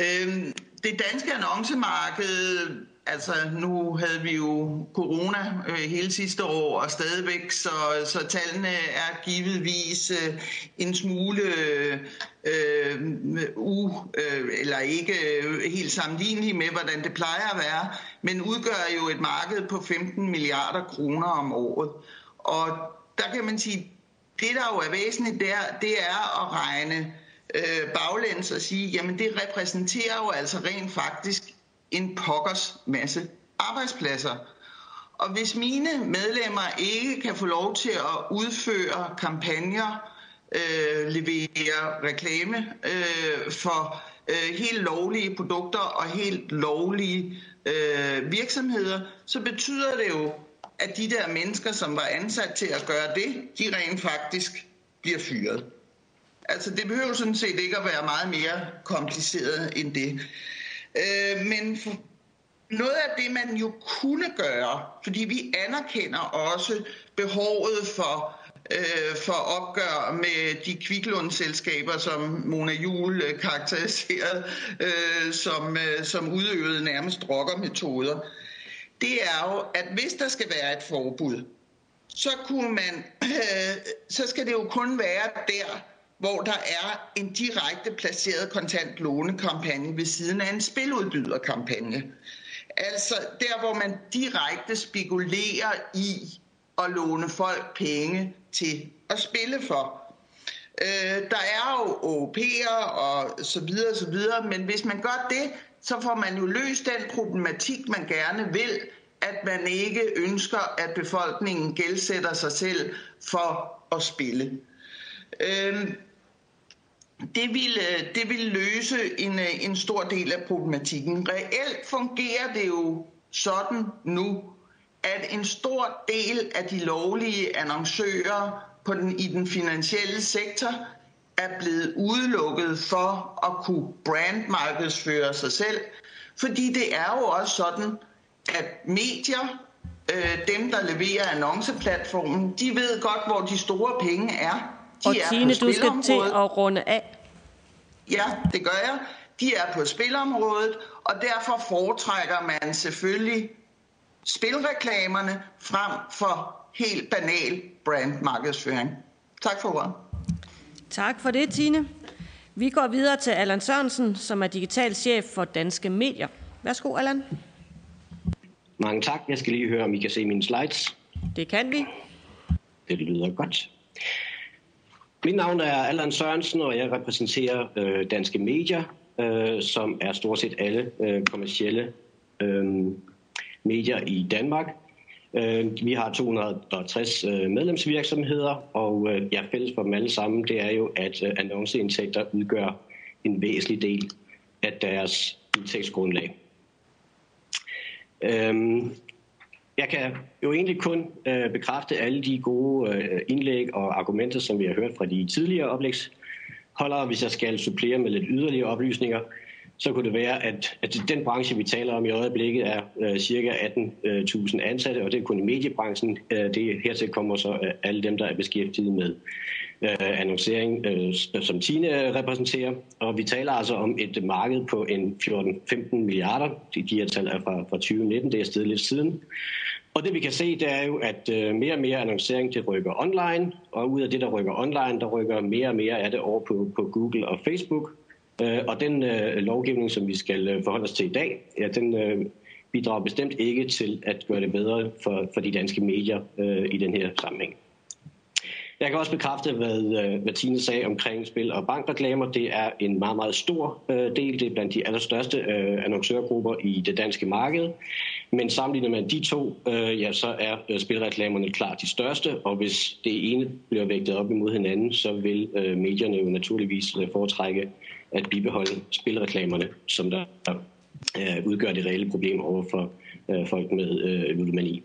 Øh, det danske annoncemarked, altså nu havde vi jo corona øh, hele sidste år og stadigvæk, så, så tallene er givetvis øh, en smule øh, øh u, øh, eller ikke øh, helt sammenlignelige med, hvordan det plejer at være, men udgør jo et marked på 15 milliarder kroner om året. Og der kan man sige, det der jo er væsentligt der, det er at regne øh, baglæns og sige, jamen det repræsenterer jo altså rent faktisk en pokkers masse arbejdspladser. Og hvis mine medlemmer ikke kan få lov til at udføre kampagner, øh, levere reklame øh, for øh, helt lovlige produkter og helt lovlige øh, virksomheder, så betyder det jo, at de der mennesker, som var ansat til at gøre det, de rent faktisk bliver fyret. Altså det behøver sådan set ikke at være meget mere kompliceret end det. Øh, men for noget af det, man jo kunne gøre, fordi vi anerkender også behovet for øh, for opgør med de kviklånsselskaber, som Mona Jul øh, karakteriserede øh, som, øh, som udøvede nærmest rockermetoder det er jo, at hvis der skal være et forbud, så, kunne man, øh, *clears throat* så skal det jo kun være der, hvor der er en direkte placeret kontant lånekampagne ved siden af en spiludbyderkampagne. Altså der, hvor man direkte spekulerer i at låne folk penge til at spille for. Øh, der er jo OP'er og så videre, og så videre, men hvis man gør det, så får man jo løst den problematik, man gerne vil, at man ikke ønsker, at befolkningen gældsætter sig selv for at spille. Øhm, det ville, øh, det ville løse en, øh, en stor del af problematikken. Reelt fungerer det jo sådan nu, at en stor del af de lovlige annoncører på den, i den finansielle sektor er blevet udelukket for at kunne brandmarkedsføre sig selv. Fordi det er jo også sådan, at medier, øh, dem der leverer annonceplatformen, de ved godt, hvor de store penge er. De Og er Tine, på du skal til at runde af. Ja, det gør jeg. De er på spilområdet, og derfor foretrækker man selvfølgelig spilreklamerne frem for helt banal brandmarkedsføring. Tak for ordet. Tak for det, Tine. Vi går videre til Allan Sørensen, som er digital chef for Danske Medier. Værsgo, Allan. Mange tak. Jeg skal lige høre, om I kan se mine slides. Det kan vi. Det lyder godt. Mit navn er Allan Sørensen, og jeg repræsenterer øh, Danske Medier, øh, som er stort set alle øh, kommercielle øh, medier i Danmark. Øh, vi har 260 øh, medlemsvirksomheder, og øh, ja, fælles for dem alle sammen, det er jo, at annonceindtægter udgør en væsentlig del af deres indtægtsgrundlag. Jeg kan jo egentlig kun bekræfte alle de gode indlæg og argumenter, som vi har hørt fra de tidligere oplægsholdere. Hvis jeg skal supplere med lidt yderligere oplysninger, så kunne det være, at, at den branche, vi taler om i øjeblikket, er øh, cirka 18.000 ansatte, og det er kun i mediebranchen. Øh, det hertil kommer så øh, alle dem, der er beskæftiget med øh, annoncering, øh, som Tine repræsenterer. Og vi taler altså om et marked på en 14-15 milliarder. De, de her tal er fra, fra 2019, det er stedet lidt siden. Og det vi kan se, det er jo, at øh, mere og mere annoncering det rykker online, og ud af det, der rykker online, der rykker mere og mere af det over på, på Google og Facebook. Øh, og den øh, lovgivning, som vi skal øh, forholde os til i dag, ja, den øh, bidrager bestemt ikke til at gøre det bedre for, for de danske medier øh, i den her sammenhæng. Jeg kan også bekræfte, hvad, øh, hvad Tine sagde omkring spil- og bankreklamer. Det er en meget, meget stor øh, del. Det er blandt de allerstørste øh, annoncørgrupper i det danske marked. Men sammenlignet med de to, øh, ja, så er øh, spilreklamerne klart de største. Og hvis det ene bliver vægtet op imod hinanden, så vil øh, medierne jo naturligvis øh, foretrække at bibeholde spilreklamerne, som der øh, udgør det reelle problem over for øh, folk med øh, ludomani.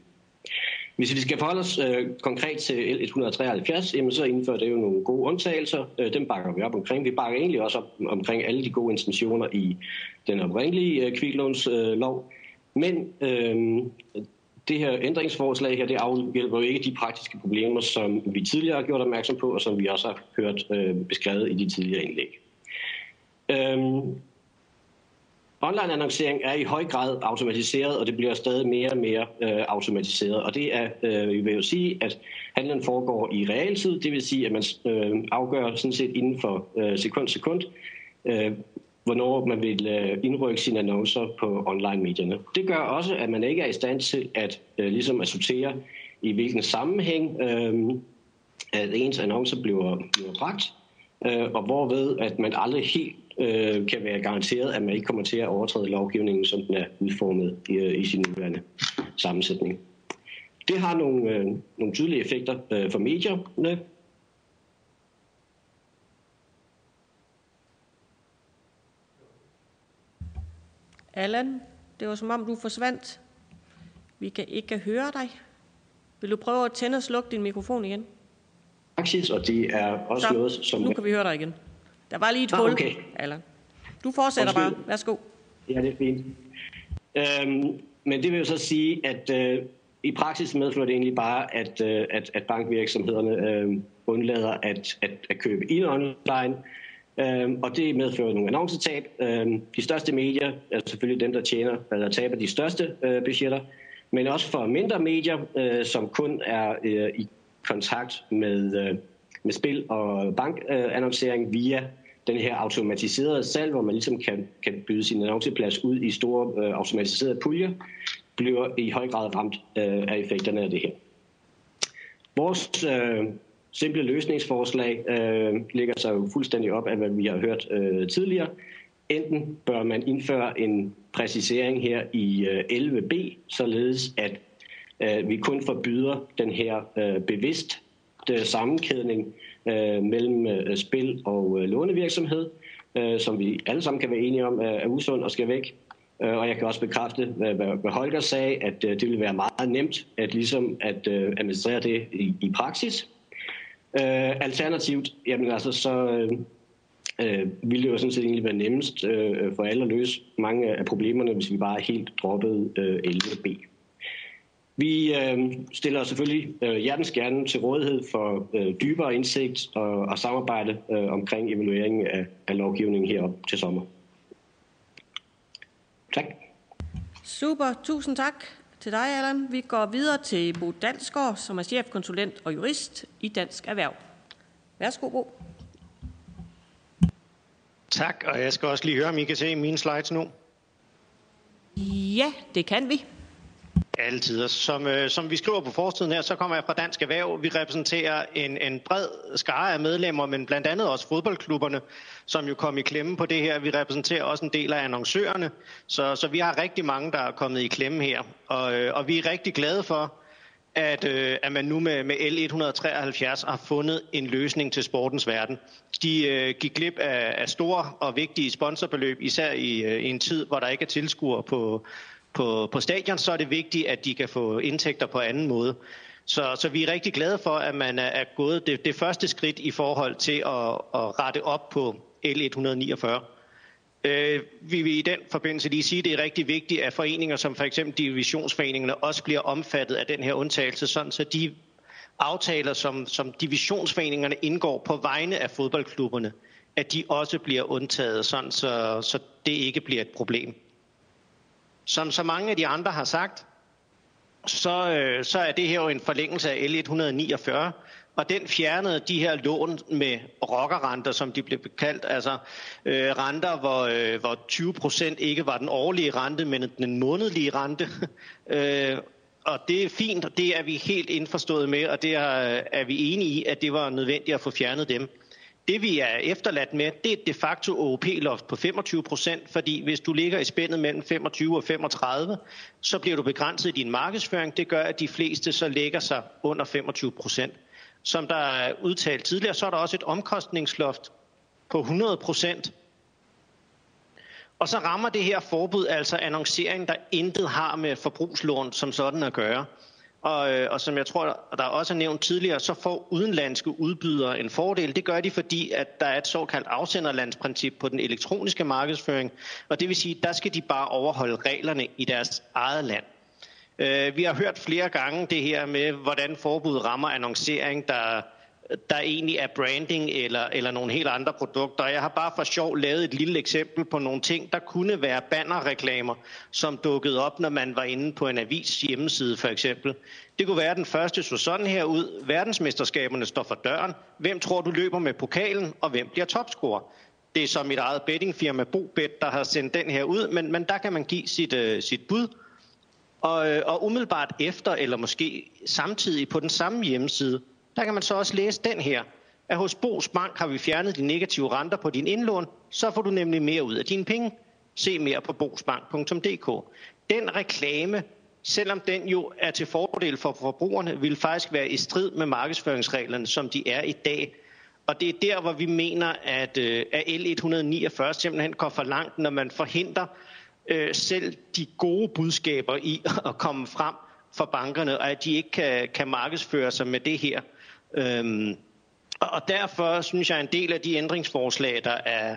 Hvis vi skal forholde os øh, konkret til L173, jamen, så indfører det jo nogle gode undtagelser. Øh, dem bakker vi op omkring. Vi bakker egentlig også op omkring alle de gode intentioner i den oprindelige øh, kviklånslov. Øh, Men øh, det her ændringsforslag her, det afhjælper jo ikke de praktiske problemer, som vi tidligere har gjort opmærksom på, og som vi også har hørt øh, beskrevet i de tidligere indlæg. Øhm, Online-annoncering er i høj grad automatiseret, og det bliver stadig mere og mere øh, automatiseret. Og det er, øh, vi vil jo sige, at handlen foregår i realtid, det vil sige, at man øh, afgør sådan set inden for øh, sekund sekund, øh, hvornår man vil øh, indrykke sine annoncer på online-medierne. Det gør også, at man ikke er i stand til at øh, ligesom at sortere i hvilken sammenhæng øh, at ens annoncer bliver, bliver bragt, øh, og hvorved at man aldrig helt øh, kan være garanteret, at man ikke kommer til at overtræde lovgivningen, som den er udformet i, i sin nuværende sammensætning. Det har nogle, øh, nogle tydelige effekter øh, for medierne. Allan, det var som om, du forsvandt. Vi kan ikke høre dig. Vil du prøve at tænde og slukke din mikrofon igen? Praksis, og det er også Så, noget, som... nu kan vi høre dig igen. Der var lige et Ah, hul, okay. Allan. Du fortsætter bare. Undskyld. Værsgo. Ja, det er fint. Øhm, men det vil jo så sige, at øh, i praksis medfører det egentlig bare, at, øh, at, at bankvirksomhederne øh, undlader at, at, at købe ind online, øh, og det medfører nogle annoncetab. Øh, de største medier er selvfølgelig dem, der tjener eller taber de største øh, budgetter, men også for mindre medier, øh, som kun er øh, i kontakt med, øh, med spil og bankannoncering via den her automatiserede salg, hvor man ligesom kan, kan byde sin annonceplads ud i store øh, automatiserede puljer, bliver i høj grad ramt øh, af effekterne af det her. Vores øh, simple løsningsforslag øh, ligger sig jo fuldstændig op af, hvad vi har hørt øh, tidligere. Enten bør man indføre en præcisering her i øh, 11b, således at øh, vi kun forbyder den her øh, bevidst øh, sammenkædning øh, mellem øh, spil og øh, lånevirksomhed, øh, som vi alle sammen kan være enige om er, er usund og skal væk. Øh, og jeg kan også bekræfte, hvad, hvad Holger sagde, at øh, det ville være meget nemt at, ligesom at øh, administrere det i, i praksis. Øh, alternativt, jamen altså, så øh, øh ville det jo sådan set egentlig være nemmest øh, for alle at løse mange af problemerne, hvis vi bare helt droppede øh, 11b. Vi øh, stiller selvfølgelig øh, hjertens gerne til rådighed for øh, dybere indsigt og, og samarbejde øh, omkring evalueringen af, af lovgivningen herop til sommer. Tak. Super, tusind tak til dig, Allan. Vi går videre til Bo Dansgaard, som er chefkonsulent og jurist i Dansk Erhverv. Værsgo, Bo. Tak, og jeg skal også lige høre, om I kan se mine slides nu. Ja, det kan vi. Altid. Som, øh, som vi skriver på forsiden her, så kommer jeg fra Dansk Erhverv. Vi repræsenterer en, en bred skare af medlemmer, men blandt andet også fodboldklubberne, som jo kom i klemme på det her. Vi repræsenterer også en del af annoncørerne, så, så vi har rigtig mange, der er kommet i klemme her. Og, øh, og vi er rigtig glade for, at, øh, at man nu med, med L173 har fundet en løsning til sportens verden. De øh, gik glip af, af store og vigtige sponsorbeløb, især i, øh, i en tid, hvor der ikke er tilskuere på, på, på stadion, så er det vigtigt, at de kan få indtægter på anden måde. Så, så vi er rigtig glade for, at man er gået det, det første skridt i forhold til at, at rette op på L149. Øh, vi vil i den forbindelse lige sige, at det er rigtig vigtigt, at foreninger som for eksempel divisionsforeningerne også bliver omfattet af den her undtagelse, sådan så de aftaler, som, som divisionsforeningerne indgår på vegne af fodboldklubberne, at de også bliver undtaget, sådan så, så det ikke bliver et problem. Som så mange af de andre har sagt, så, øh, så er det her jo en forlængelse af L149, og den fjernede de her lån med rockerrenter, som de blev kaldt, altså øh, renter, hvor, øh, hvor 20 procent ikke var den årlige rente, men den månedlige rente. *laughs* øh, og det er fint, og det er vi helt indforstået med, og det er, øh, er vi enige i, at det var nødvendigt at få fjernet dem. Det vi er efterladt med, det er de facto OOP-loft på 25 procent, fordi hvis du ligger i spændet mellem 25 og 35, så bliver du begrænset i din markedsføring. Det gør, at de fleste så lægger sig under 25 procent. Som der er udtalt tidligere, så er der også et omkostningsloft på 100 procent. Og så rammer det her forbud altså annoncering, der intet har med forbrugslån som sådan at gøre. Og, øh, og som jeg tror, der også er nævnt tidligere, så får udenlandske udbydere en fordel. Det gør de, fordi at der er et såkaldt afsenderlandsprincip på den elektroniske markedsføring. Og det vil sige, der skal de bare overholde reglerne i deres eget land. Øh, vi har hørt flere gange det her med, hvordan forbud rammer annoncering, der der egentlig er branding eller, eller nogle helt andre produkter. Jeg har bare for sjov lavet et lille eksempel på nogle ting, der kunne være bannerreklamer, som dukkede op, når man var inde på en avis hjemmeside for eksempel. Det kunne være, at den første så sådan her ud. Verdensmesterskaberne står for døren. Hvem tror du løber med pokalen, og hvem bliver topscorer? Det er så mit eget bettingfirma BoBet, der har sendt den her ud, men, men der kan man give sit, uh, sit bud. Og, øh, og umiddelbart efter, eller måske samtidig på den samme hjemmeside, der kan man så også læse den her, at hos Bos Bank har vi fjernet de negative renter på din indlån, så får du nemlig mere ud af dine penge. Se mere på bosbank.dk. Den reklame, selvom den jo er til fordel for forbrugerne, vil faktisk være i strid med markedsføringsreglerne, som de er i dag. Og det er der, hvor vi mener, at, øh, at L149 simpelthen går for langt, når man forhindrer øh, selv de gode budskaber i *laughs* at komme frem for bankerne, og at de ikke kan, kan markedsføre sig med det her. Øhm, og derfor synes jeg, at en del af de ændringsforslag, der er,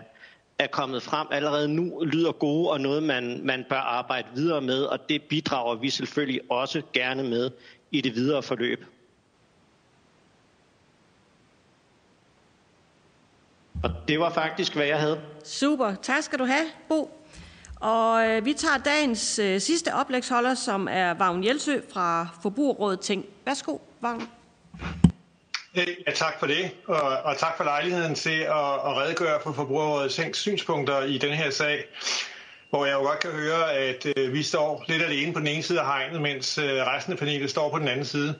er kommet frem allerede nu, lyder gode og noget, man, man bør arbejde videre med, og det bidrager vi selvfølgelig også gerne med i det videre forløb. Og det var faktisk, hvad jeg havde. Super. Tak skal du have, Bo. Og øh, vi tager dagens øh, sidste oplægsholder, som er Vagn Jelsø fra Forbrugerrådet Tænk. Værsgo, Vagn. Ja, tak for det, og, og tak for lejligheden til at, at redegøre for Forbrugerrådets Tænks synspunkter i den her sag, hvor jeg jo godt kan høre, at øh, vi står lidt alene på den ene side af hegnet, mens øh, resten af panelet står på den anden side.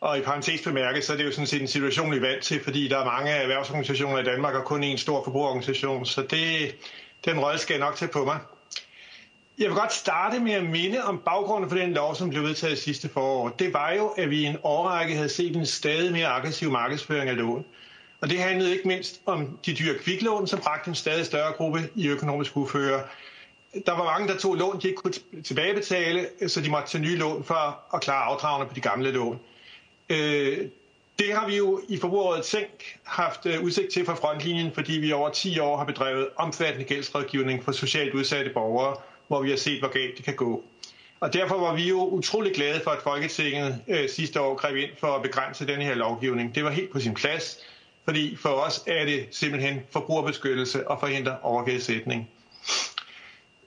Og i parentes bemærket, så er det jo sådan set en situation, vi er vant til, fordi der er mange erhvervsorganisationer i Danmark og kun en stor forbrugerorganisation. Så det, den rolle skal jeg nok tage på mig. Jeg vil godt starte med at minde om baggrunden for den lov, som blev vedtaget sidste forår. Det var jo, at vi i en årrække havde set en stadig mere aggressiv markedsføring af lån. Og det handlede ikke mindst om de dyre kviklån, som bragte en stadig større gruppe i økonomisk uføre. Der var mange, der tog lån, de ikke kunne tilbagebetale, så de måtte tage nye lån for at klare afdragene på de gamle lån. Øh, det har vi jo i Forbrugerrådet Tænk haft øh, udsigt til fra frontlinjen, fordi vi over 10 år har bedrevet omfattende gældsrådgivning for socialt udsatte borgere, hvor vi har set, hvor galt det kan gå. Og derfor var vi jo utrolig glade for, at Folketinget øh, sidste år greb ind for at begrænse den her lovgivning. Det var helt på sin plads, fordi for os er det simpelthen forbrugerbeskyttelse og forhindre overgældsætning.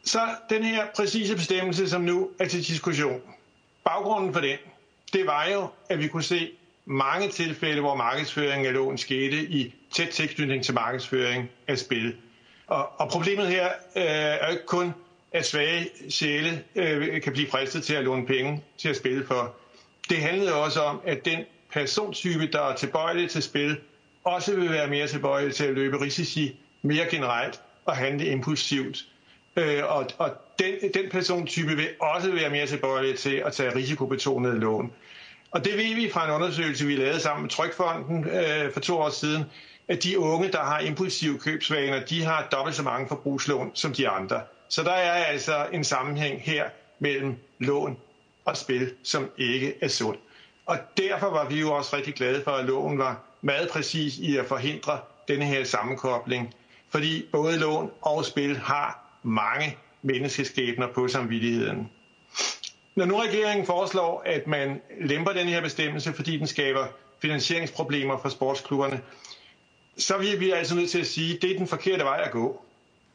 Så den her præcise bestemmelse, som nu er til diskussion. Baggrunden for den, det var jo, at vi kunne se mange tilfælde, hvor markedsføring af lån skete i tæt tilknytning til markedsføring af spil. Og, og problemet her øh, er ikke kun, at svage sjæle øh, kan blive fristet til at låne penge til at spille for. Det handlede også om, at den persontype, der er tilbøjelig til spil, også vil være mere tilbøjelig til at løbe risici mere generelt og handle impulsivt. Øh, og og den, den persontype vil også være mere tilbøjelig til at tage risikobetonede lån. Og det ved vi fra en undersøgelse, vi lavede sammen med Trykfonden øh, for to år siden, at de unge, der har impulsive købsvaner, de har dobbelt så mange forbrugslån som de andre. Så der er altså en sammenhæng her mellem lån og spil, som ikke er sund. Og derfor var vi jo også rigtig glade for, at loven var meget præcis i at forhindre denne her sammenkobling. Fordi både lån og spil har mange menneskeskæbner på samvittigheden. Når nu regeringen foreslår, at man lemper den her bestemmelse, fordi den skaber finansieringsproblemer for sportsklubberne, så vil vi altså nødt til at sige, at det er den forkerte vej at gå.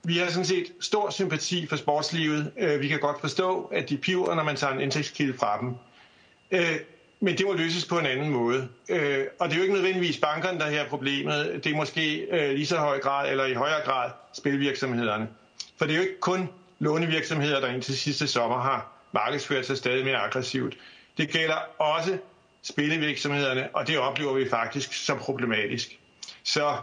Vi har sådan set stor sympati for sportslivet. Øh, vi kan godt forstå, at de piver, når man tager en indtægtskilde fra dem. Øh, men det må løses på en anden måde. Øh, og det er jo ikke nødvendigvis bankerne, der her problemet. Det er måske lige så høj grad, eller i højere grad, spilvirksomhederne. For det er jo ikke kun lånevirksomheder, der indtil sidste sommer har markedsført sig stadig mere aggressivt. Det gælder også spillevirksomhederne, og det oplever vi faktisk som problematisk. Så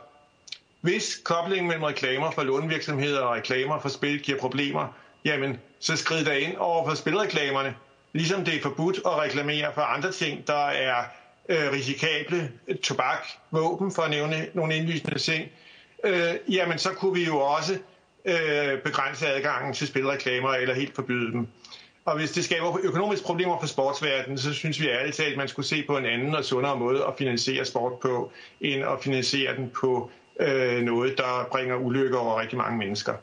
hvis koblingen mellem reklamer for lånevirksomheder og reklamer for spil giver problemer, jamen så skrid da ind over for spilreklamerne, ligesom det er forbudt at reklamere for andre ting, der er øh, risikable, øh, tobak, våben, for at nævne nogle indlysende ting, øh, jamen så kunne vi jo også øh, begrænse adgangen til spilreklamer eller helt forbyde dem. Og hvis det skaber økonomiske problemer for sportsverdenen, så synes vi ærligt talt, at man skulle se på en anden og sundere måde at finansiere sport på, end at finansiere den på øh, noget, der bringer ulykker over rigtig mange mennesker.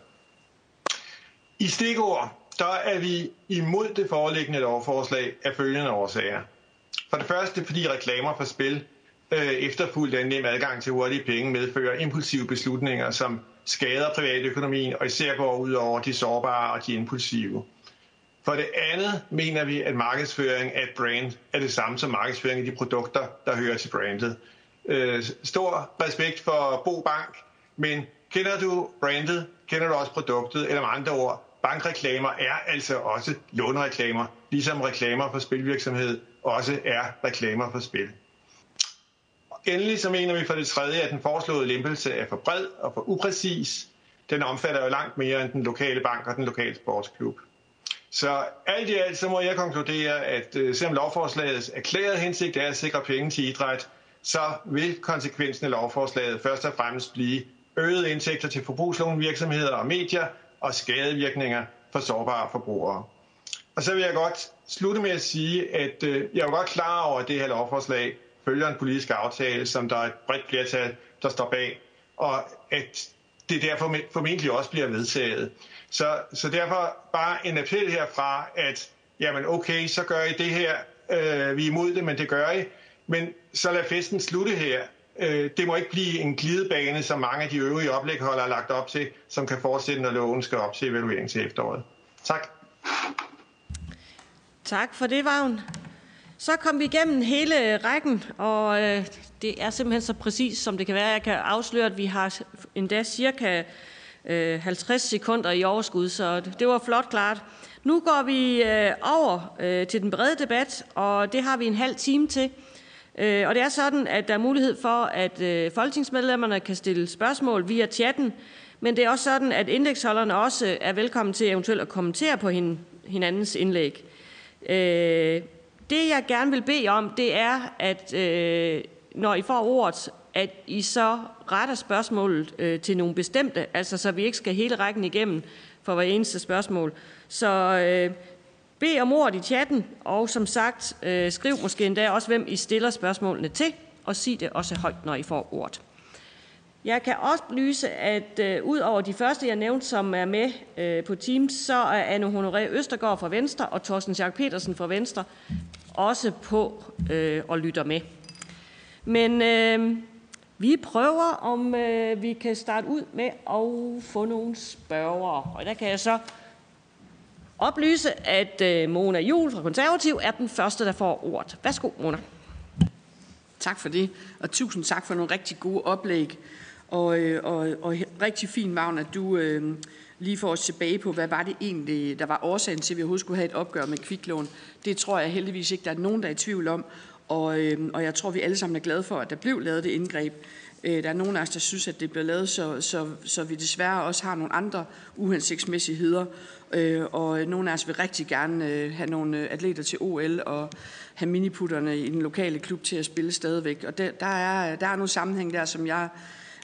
I stikord, der er vi imod det foreliggende lovforslag af følgende årsager. For det første, fordi reklamer for spil øh, efterfulgt af nem adgang til hurtige penge medfører impulsive beslutninger, som skader privatøkonomien og især går ud over de sårbare og de impulsive. For det andet mener vi, at markedsføring af et brand er det samme som markedsføring af de produkter, der hører til brandet. Øh, stor respekt for Bo Bank, men kender du brandet, kender du også produktet, eller med andre ord, bankreklamer er altså også lånereklamer, ligesom reklamer for spilvirksomhed også er reklamer for spil. Endelig så mener vi for det tredje, at den foreslåede lempelse er for bred og for upræcis. Den omfatter jo langt mere end den lokale bank og den lokale sportsklub. Så alt i alt så må jeg konkludere, at øh, selvom lovforslagets erklærede hensigt er at sikre penge til idræt, så vil konsekvensen af lovforslaget først og fremmest blive øgede indtægter til forbrugslånvirksomheder og medier og skadevirkninger for sårbare forbrugere. Og så vil jeg godt slutte med at sige, at øh, jeg er godt klar over, at det her lovforslag følger en politisk aftale, som der er et bredt flertal, der står bag, og at det derfor formentlig også bliver vedtaget. Så, så derfor bare en appel herfra, at jamen okay, så gør I det her, øh, vi er imod det, men det gør I, men så lad festen slutte her. Øh, det må ikke blive en glidebane, som mange af de øvrige oplægholdere har lagt op til, som kan fortsætte, når loven skal op til evaluering til efteråret. Tak. Tak for det, Vagn. Så kom vi igennem hele rækken, og øh, det er simpelthen så præcis, som det kan være. Jeg kan afsløre, at vi har endda cirka øh, 50 sekunder i overskud, så det var flot klart. Nu går vi øh, over øh, til den brede debat, og det har vi en halv time til. Øh, og det er sådan, at der er mulighed for, at øh, folketingsmedlemmerne kan stille spørgsmål via chatten, men det er også sådan, at indeksholderne også er velkommen til eventuelt at kommentere på hinandens indlæg. Øh, det, jeg gerne vil bede om, det er, at øh, når I får ordet, at I så retter spørgsmålet øh, til nogle bestemte, altså så vi ikke skal hele rækken igennem for hver eneste spørgsmål. Så øh, bed om ordet i chatten, og som sagt, øh, skriv måske endda også, hvem I stiller spørgsmålene til, og sig det også højt, når I får ordet. Jeg kan også oplyse, at øh, ud over de første, jeg nævnte, som er med øh, på Teams, så er Anne Honoré Østergaard fra Venstre og Thorsten Schack Petersen fra Venstre også på øh, og lytter med. Men øh, vi prøver, om øh, vi kan starte ud med at få nogle spørgere. Og der kan jeg så oplyse, at øh, Mona Jul fra Konservativ er den første, der får ordet. Værsgo, Mona. Tak for det, og tusind tak for nogle rigtig gode oplæg. Og, øh, og, og rigtig fint, Magn, at du øh, lige får os tilbage på, hvad var det egentlig, der var årsagen til, at vi overhovedet skulle have et opgør med kviklån. Det tror jeg heldigvis ikke, der er nogen, der er i tvivl om. Og, øh, og jeg tror, vi alle sammen er glade for, at der blev lavet det indgreb. Øh, der er nogen af os, der synes, at det blev lavet, så, så, så vi desværre også har nogle andre uhensigtsmæssigheder. Øh, og nogle af os vil rigtig gerne øh, have nogle øh, atleter til OL og have miniputterne i den lokale klub til at spille stadigvæk. Og der, der, er, der er nogle sammenhæng der, som jeg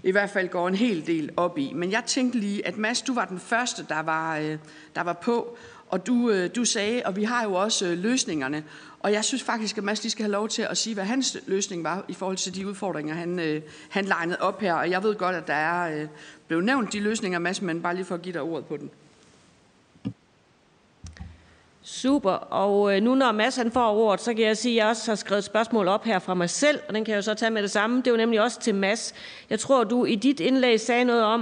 i hvert fald går en hel del op i. Men jeg tænkte lige, at Mads, du var den første, der var, øh, der var på, og du, øh, du sagde, og vi har jo også øh, løsningerne. Og jeg synes faktisk, at Mads lige skal have lov til at sige, hvad hans løsning var i forhold til de udfordringer, han, øh, han legnede op her. Og jeg ved godt, at der er øh, blevet nævnt de løsninger, Mads, men bare lige for at give dig ordet på den. Super. Og øh, nu når Mads han får ordet, så kan jeg sige, at jeg også har skrevet et spørgsmål op her fra mig selv, og den kan jeg jo så tage med det samme. Det er jo nemlig også til Mads. Jeg tror, du i dit indlæg sagde noget om,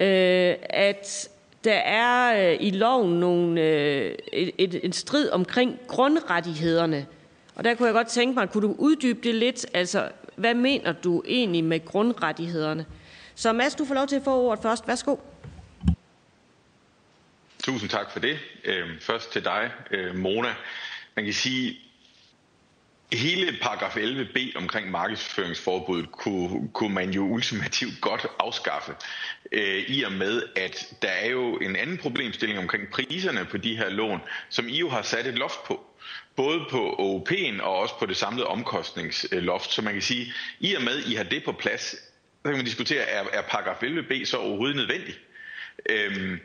øh, at der er øh, i loven nogle, øh, et, et, en strid omkring grundrettighederne. Og der kunne jeg godt tænke mig, kunne du uddybe det lidt? Altså, hvad mener du egentlig med grundrettighederne? Så Mads, du får lov til at få ordet først. Værsgo. Tusind tak for det. Øhm, først til dig, øh, Mona. Man kan sige, hele paragraf 11b omkring markedsføringsforbuddet kunne, kunne man jo ultimativt godt afskaffe, øh, i og med, at der er jo en anden problemstilling omkring priserne på de her lån, som I jo har sat et loft på. Både på OP'en og også på det samlede omkostningsloft. Så man kan sige, i og med, at I har det på plads, så kan man diskutere, er, er paragraf 11b så overhovedet nødvendig? Øhm,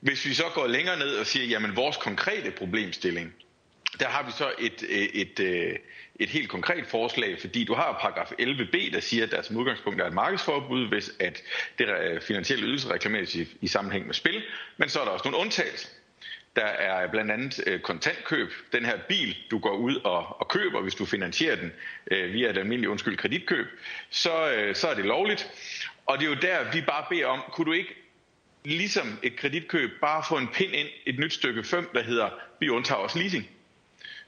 hvis vi så går længere ned og siger, jamen vores konkrete problemstilling, der har vi så et, øh, et, et, et helt konkret forslag, fordi du har paragraf 11b, der siger, at der som udgangspunkt er et markedsforbud, hvis at det øh, finansielle ydelser reklameres i, i sammenhæng med spil, men så er der også nogle undtagelser. Der er blandt andet kontantkøb. Den her bil, du går ud og, og køber, hvis du finansierer den øh, via et almindeligt undskyld kreditkøb, så, øh, så er det lovligt. Og det er jo der, vi bare beder om, kunne du ikke ligesom et kreditkøb bare få en pind ind, et nyt stykke 5, der hedder, vi undtager også leasing.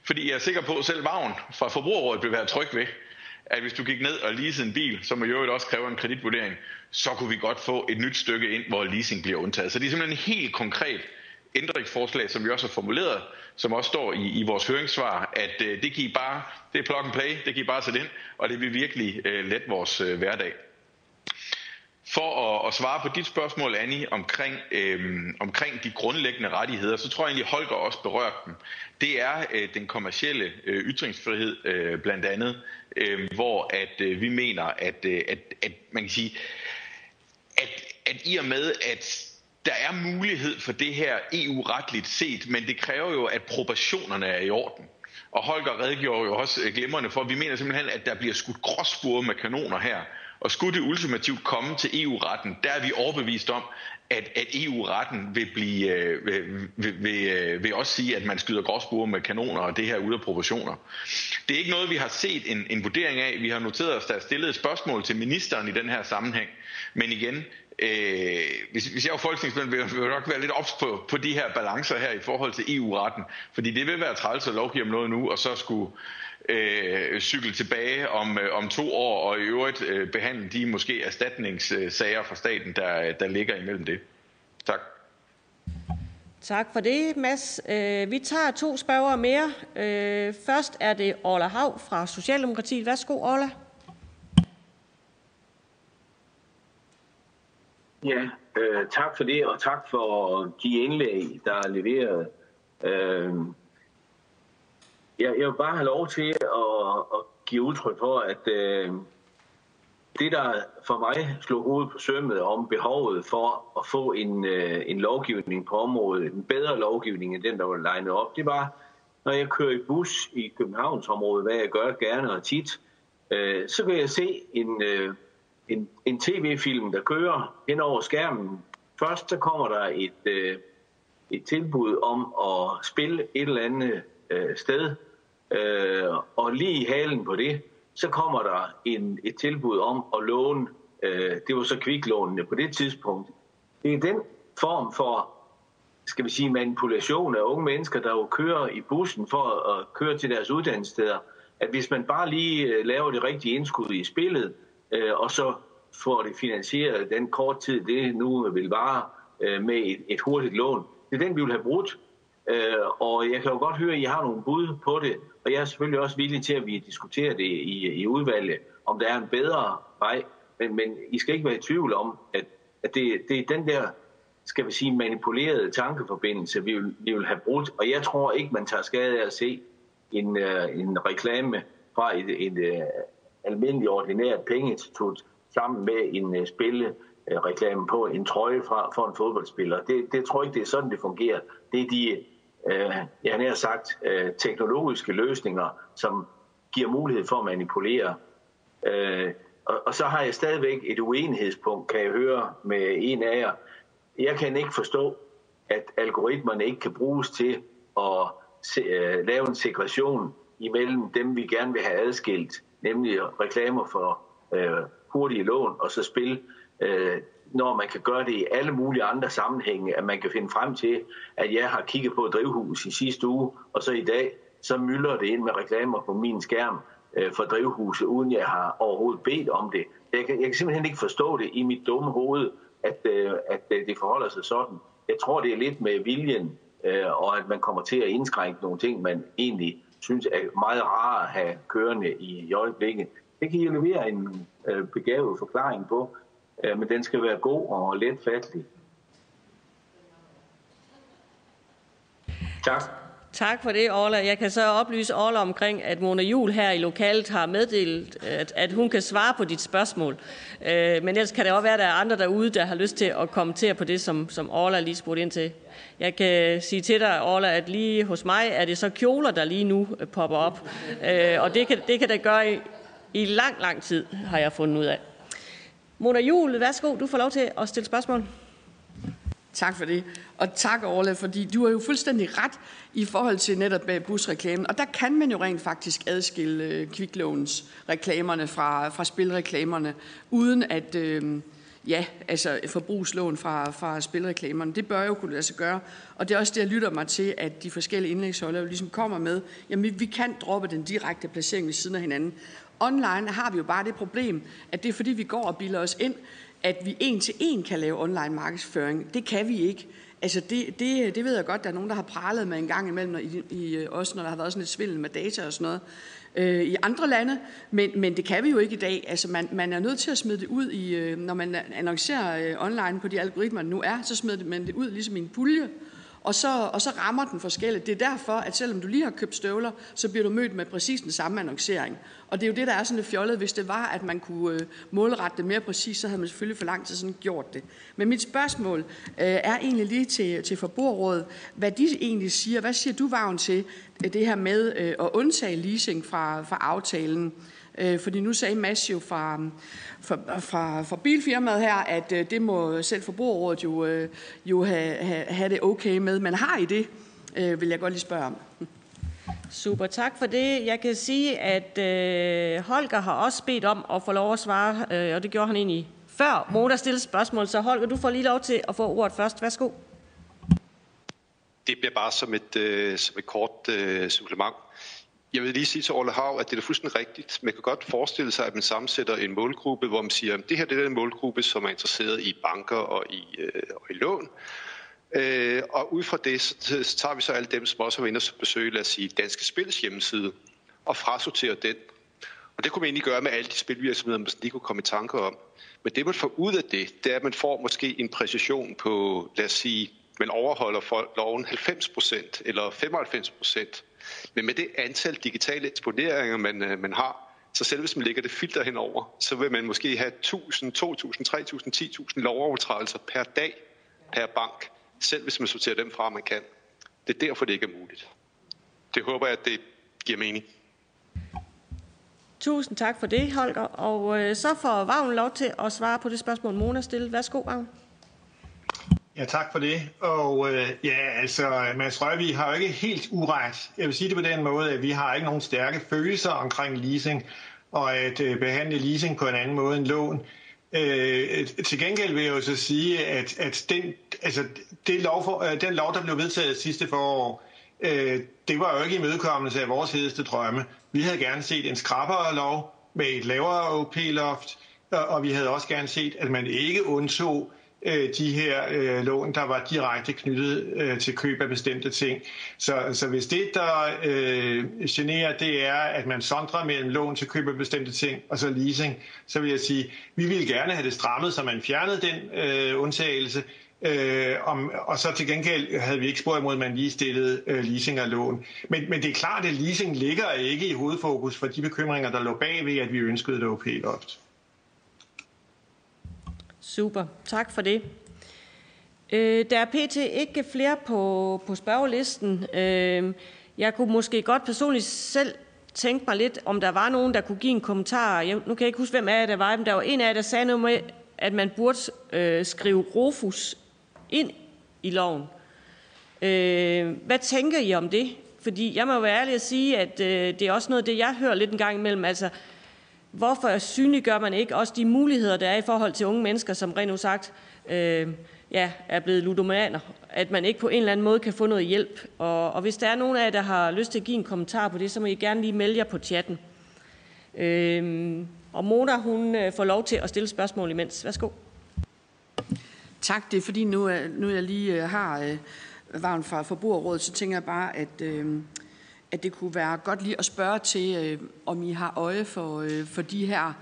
Fordi jeg er sikker på, at selv Vagn fra Forbrugerrådet vil være tryg ved, at hvis du gik ned og leasede en bil, som jo også kræver en kreditvurdering, så kunne vi godt få et nyt stykke ind, hvor leasing bliver undtaget. Så det er simpelthen en helt konkret ændringsforslag, som vi også har formuleret, som også står i, i vores høringssvar, at øh, det kan I bare, det er plug and play, det kan I bare sætte ind, og det vil virkelig øh, lette vores øh, hverdag. For at, at svare på dit spørgsmål, Annie, omkring, øh, omkring de grundlæggende rettigheder, så tror jeg egentlig, Holger også berørte dem. Det er øh, den kommercielle øh, ytringsfrihed øh, blandt andet, øh, hvor at øh, vi mener, at, øh, at, at man kan sige, at, at i og med, at der er mulighed for det her EU-retligt set, men det kræver jo, at proportionerne er i orden. Og Holger redegjorde jo også øh, glimrende for, at vi mener simpelthen, at der bliver skudt gråsspure med kanoner her. Og skulle det ultimativt komme til EU-retten, der er vi overbevist om, at, at EU-retten vil, blive, øh, vil, vil, vil, øh, vil også sige, at man skyder gråsbure med kanoner, og det her ud af proportioner. Det er ikke noget, vi har set en, en vurdering af. Vi har noteret os, der er stillet et spørgsmål til ministeren i den her sammenhæng. Men igen, øh, hvis, hvis jeg var folketingsmedlem, ville jeg nok være lidt ops på, på de her balancer her i forhold til EU-retten. Fordi det vil være træls at lovgive om noget nu, og så skulle øh, cykle tilbage om, øh, om to år, og i øvrigt øh, behandle de måske erstatningssager fra staten, der, der ligger imellem det. Tak. Tak for det, Mads. Øh, vi tager to spørgere mere. Øh, først er det Orla Hav fra Socialdemokratiet. Værsgo, Orla. Ja, øh, tak for det, og tak for de indlæg, der er leveret. Øh, jeg, jeg vil bare have lov til at, at give udtryk for, at øh, det, der for mig slog hovedet på sømmet om behovet for at få en, øh, en lovgivning på området, en bedre lovgivning end den, der var legnet op, det var, når jeg kører i bus i Københavnsområdet, hvad jeg gør gerne og tit, øh, så kan jeg se en, øh, en, en tv-film, der kører hen over skærmen. Først så kommer der et, øh, et tilbud om at spille et eller andet øh, sted, øh, og lige i halen på det, så kommer der en, et tilbud om at låne, øh, det var så kviklånene på det tidspunkt. Det er den form for, skal vi sige, manipulation af unge mennesker, der jo kører i bussen for at køre til deres uddannelsessteder, at hvis man bare lige øh, laver det rigtige indskud i spillet, øh, og så får det finansieret den kort tid, det nu vil vare øh, med et, et hurtigt lån, det er den, vi vil have brudt. Øh, og jeg kan jo godt høre, at I har nogle bud på det, og jeg er selvfølgelig også villig til, at vi diskuterer det i, i udvalget, om der er en bedre vej. Men, men I skal ikke være i tvivl om, at, at det, det er den der, skal vi sige, manipulerede tankeforbindelse, vi vil, vi vil have brudt. Og jeg tror ikke, man tager skade af at se en, uh, en reklame fra et, et uh, almindeligt ordinært pengeinstitut sammen med en uh, spillereklame på en trøje fra, for en fodboldspiller. Det, det tror jeg ikke, det er sådan, det fungerer. Det er de øh, jeg har sagt, øh, teknologiske løsninger, som giver mulighed for at manipulere. Øh, og, og så har jeg stadigvæk et uenighedspunkt, kan jeg høre med en af jer. Jeg kan ikke forstå, at algoritmerne ikke kan bruges til at se, øh, lave en segregation imellem dem, vi gerne vil have adskilt, nemlig reklamer for øh, hurtige lån og så spil. Øh, når man kan gøre det i alle mulige andre sammenhænge, at man kan finde frem til, at jeg har kigget på et drivhus i sidste uge, og så i dag, så mylder det ind med reklamer på min skærm øh, for drivhuset, uden jeg har overhovedet bedt om det. Jeg kan, jeg kan simpelthen ikke forstå det i mit dumme hoved, at, øh, at øh, det forholder sig sådan. Jeg tror, det er lidt med viljen, øh, og at man kommer til at indskrænke nogle ting, man egentlig synes er meget rare at have kørende i, i øjeblikket. Det kan I levere en øh, begavet forklaring på, øh, men den skal være god og let fattelig. Tak. Tak for det, Orla. Jeg kan så oplyse Orla omkring, at Mona Jul her i lokalet har meddelt, at, at hun kan svare på dit spørgsmål. Øh, men ellers kan det også være, at der er andre derude, der har lyst til at kommentere på det, som, som Orla lige spurgte ind til. Jeg kan sige til dig, Orla, at lige hos mig er det så kjoler, der lige nu øh, popper op. Øh, og det kan, det kan det gøre i, i lang, lang tid, har jeg fundet ud af. Mona Jul, værsgo, du får lov til at stille spørgsmål. Tak for det. Og tak, Orla, fordi du har jo fuldstændig ret i forhold til netop øh, busreklamen. Og der kan man jo rent faktisk adskille øh, kviklåns reklamerne fra, fra spilreklamerne, uden at, øh, ja, altså forbrugslån fra, fra spilreklamerne. Det bør jo kunne lade sig gøre. Og det er også det, jeg lytter mig til, at de forskellige indlægsholdere ligesom kommer med, jamen vi kan droppe den direkte placering ved siden af hinanden. Online har vi jo bare det problem, at det er fordi, vi går og bilder os ind, at vi en til en kan lave online markedsføring. Det kan vi ikke. Altså det, det, det ved jeg godt, der er nogen, der har pralet med en gang imellem, i, i, også når der har været sådan lidt svindel med data og sådan noget øh, i andre lande, men, men det kan vi jo ikke i dag. Altså man, man er nødt til at smide det ud, i, øh, når man annoncerer øh, online på de algoritmer, der nu er, så smider man det ud ligesom i en pulje, og så, og så rammer den forskelligt. Det er derfor, at selvom du lige har købt støvler, så bliver du mødt med præcis den samme annoncering. Og det er jo det, der er sådan lidt fjollet. Hvis det var, at man kunne øh, målrette det mere præcis, så havde man selvfølgelig for lang tid sådan gjort det. Men mit spørgsmål øh, er egentlig lige til, til forbrugerrådet, hvad de egentlig siger. Hvad siger du, Vagn, til øh, det her med øh, at undtage leasing fra, fra aftalen? Øh, fordi nu sagde Mads jo fra, fra, fra, fra bilfirmaet her, at øh, det må selv forbrugerrådet jo, øh, jo have, have, have det okay med. Men har I det, øh, vil jeg godt lige spørge om. Super, tak for det. Jeg kan sige, at øh, Holger har også bedt om at få lov at svare, øh, og det gjorde han egentlig før Moda stillede spørgsmål. Så Holger, du får lige lov til at få ordet først. Værsgo. Det bliver bare som et, øh, som et kort øh, supplement. Jeg vil lige sige til Orle Hav, at det er fuldstændig rigtigt. Man kan godt forestille sig, at man sammensætter en målgruppe, hvor man siger, at det her det er den målgruppe, som er interesseret i banker og i, øh, og i lån. Øh, og ud fra det, så, så tager vi så alle dem, som også har været inde og besøge, lad os sige, Danske Spils hjemmeside, og frasorterer den. Og det kunne man egentlig gøre med alle de spilvirksomheder, man lige kunne komme i tanke om. Men det, man får ud af det, det er, at man får måske en præcision på, lad os sige, man overholder for loven 90% eller 95%. Men med det antal digitale eksponeringer, man, øh, man har, så selv hvis man lægger det filter henover, så vil man måske have 1000, 2000, 3000, 10.000 lovovertrædelser per dag per bank, selv hvis man sorterer dem fra, man kan. Det er derfor, det ikke er muligt. Det håber jeg, at det giver mening. Tusind tak for det, Holger. Og øh, så får Vagn lov til at svare på det spørgsmål, Mona stillede. Værsgo, Vagn. Ja, tak for det. Og øh, ja, altså, Mads Røvig har jo ikke helt uret. Jeg vil sige det på den måde, at vi har ikke nogen stærke følelser omkring leasing, og at øh, behandle leasing på en anden måde end lån. Øh, til gengæld vil jeg jo så sige, at, at den, altså, det lov for, øh, den lov, der blev vedtaget sidste forår, øh, det var jo ikke imødekommelse af vores hedeste drømme. Vi havde gerne set en skrappere lov med et lavere OP-loft, og, og vi havde også gerne set, at man ikke undtog Øh, de her øh, lån, der var direkte knyttet øh, til køb af bestemte ting. Så, så hvis det, der øh, generer, det er, at man sondrer mellem lån til køb af bestemte ting og så leasing, så vil jeg sige, vi ville gerne have det strammet, så man fjernede den øh, undtagelse, Øh, om, og så til gengæld havde vi ikke spurgt imod, at man lige stillede øh, leasing og lån. Men, men det er klart, at leasing ligger ikke i hovedfokus for de bekymringer, der lå bag ved, at vi ønskede det OP-loft. Super, tak for det. Øh, der er pt. ikke flere på, på spørgelisten. Øh, jeg kunne måske godt personligt selv tænke mig lidt, om der var nogen, der kunne give en kommentar. Jeg, nu kan jeg ikke huske, hvem af jer der var, men der var en af jer, der sagde noget med, at man burde øh, skrive Rofus ind i loven. Øh, hvad tænker I om det? Fordi jeg må være ærlig at sige, at øh, det er også noget det, jeg hører lidt en gang imellem. Altså, hvorfor synliggør man ikke også de muligheder, der er i forhold til unge mennesker, som rent sagt øh, ja, er blevet ludomaner, at man ikke på en eller anden måde kan få noget hjælp. Og, og hvis der er nogen af jer, der har lyst til at give en kommentar på det, så må I gerne lige melde jer på chatten. Øh, og Mona, hun øh, får lov til at stille spørgsmål imens. Værsgo. Tak, det er fordi nu, nu jeg lige øh, har øh, varmt fra Forbrugerrådet, så tænker jeg bare, at, øh, at det kunne være godt lige at spørge til, øh, om I har øje for, øh, for de her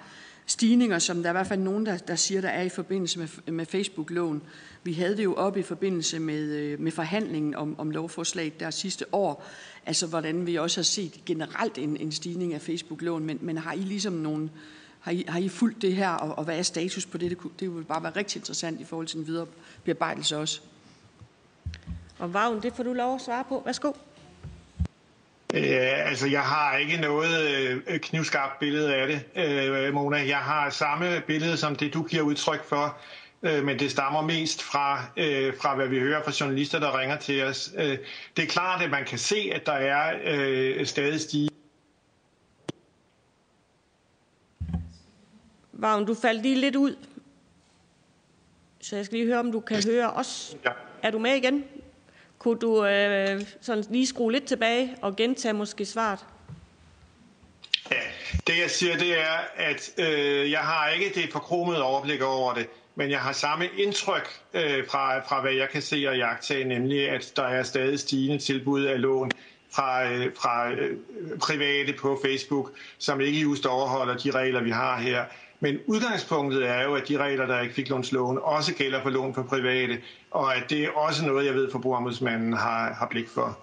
stigninger, som der er i hvert fald nogen, der, der siger, der er i forbindelse med, med Facebook-lån. Vi havde det jo op i forbindelse med, øh, med forhandlingen om, om lovforslaget der sidste år, altså hvordan vi også har set generelt en, en stigning af Facebook-lån, men, men har I ligesom nogle, har I, har I fulgt det her, og, og hvad er status på det? Det, kunne, det ville bare være rigtig interessant i forhold til den videre bearbejdelse også. Og Vagn, det får du lov at svare på. Værsgo. Øh, altså, jeg har ikke noget øh, knivskarpt billede af det, øh, Mona. Jeg har samme billede som det, du giver udtryk for, øh, men det stammer mest fra, øh, fra, hvad vi hører fra journalister, der ringer til os. Øh, det er klart, at man kan se, at der er øh, stadig stige. Vagn, du faldt lige lidt ud. Så jeg skal lige høre, om du kan høre os. Ja. Er du med igen? Kunne du øh, sådan lige skrue lidt tilbage og gentage måske svaret? Ja, det jeg siger, det er, at øh, jeg har ikke det forkromede overblik over det, men jeg har samme indtryk øh, fra, fra, hvad jeg kan se og jagtage, nemlig at der er stadig stigende tilbud af lån fra, øh, fra øh, private på Facebook, som ikke just overholder de regler, vi har her. Men udgangspunktet er jo, at de regler, der ikke fik lånslån, også gælder for lån for private, og at det er også noget, jeg ved, forbrugerombudsmanden har, har blik for.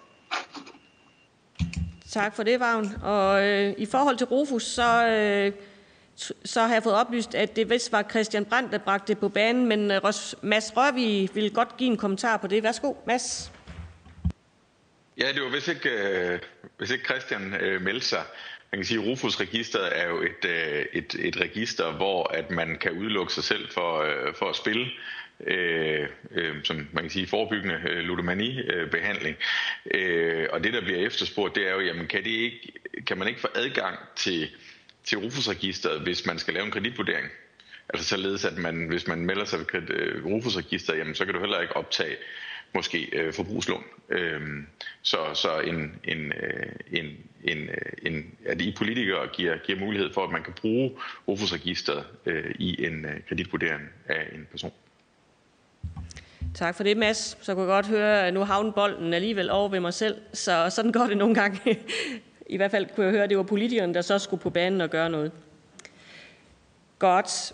Tak for det, Vagn. Og øh, i forhold til Rufus, så, øh, så har jeg fået oplyst, at det vist var Christian Brandt, der bragte det på banen, men øh, Mads Rørvig vil godt give en kommentar på det. Værsgo, Mads. Ja, det var hvis ikke, øh, hvis ikke Christian øh, meldte sig. Man kan sige, at Rufus-registeret er jo et, øh, et, et register, hvor at man kan udelukke sig selv for, øh, for at spille. Øh, øh, som man kan sige forebyggende øh, ludomani-behandling. Øh, øh, og det, der bliver efterspurgt, det er jo, jamen kan, det ikke, kan man ikke få adgang til, til Rufus-registeret, hvis man skal lave en kreditvurdering? Altså således, at man, hvis man melder sig ved Rufus-registeret, jamen så kan du heller ikke optage måske øh, forbrugslån. Øh, så så en, en, øh, en, en, øh, en, at I politikere giver, giver mulighed for, at man kan bruge OFUS-registeret øh, i en øh, kreditvurdering af en person. Tak for det, Mads. Så kunne jeg godt høre, at nu havner bolden alligevel over ved mig selv, så sådan går det nogle gange. *laughs* I hvert fald kunne jeg høre, at det var politikerne, der så skulle på banen og gøre noget. Godt.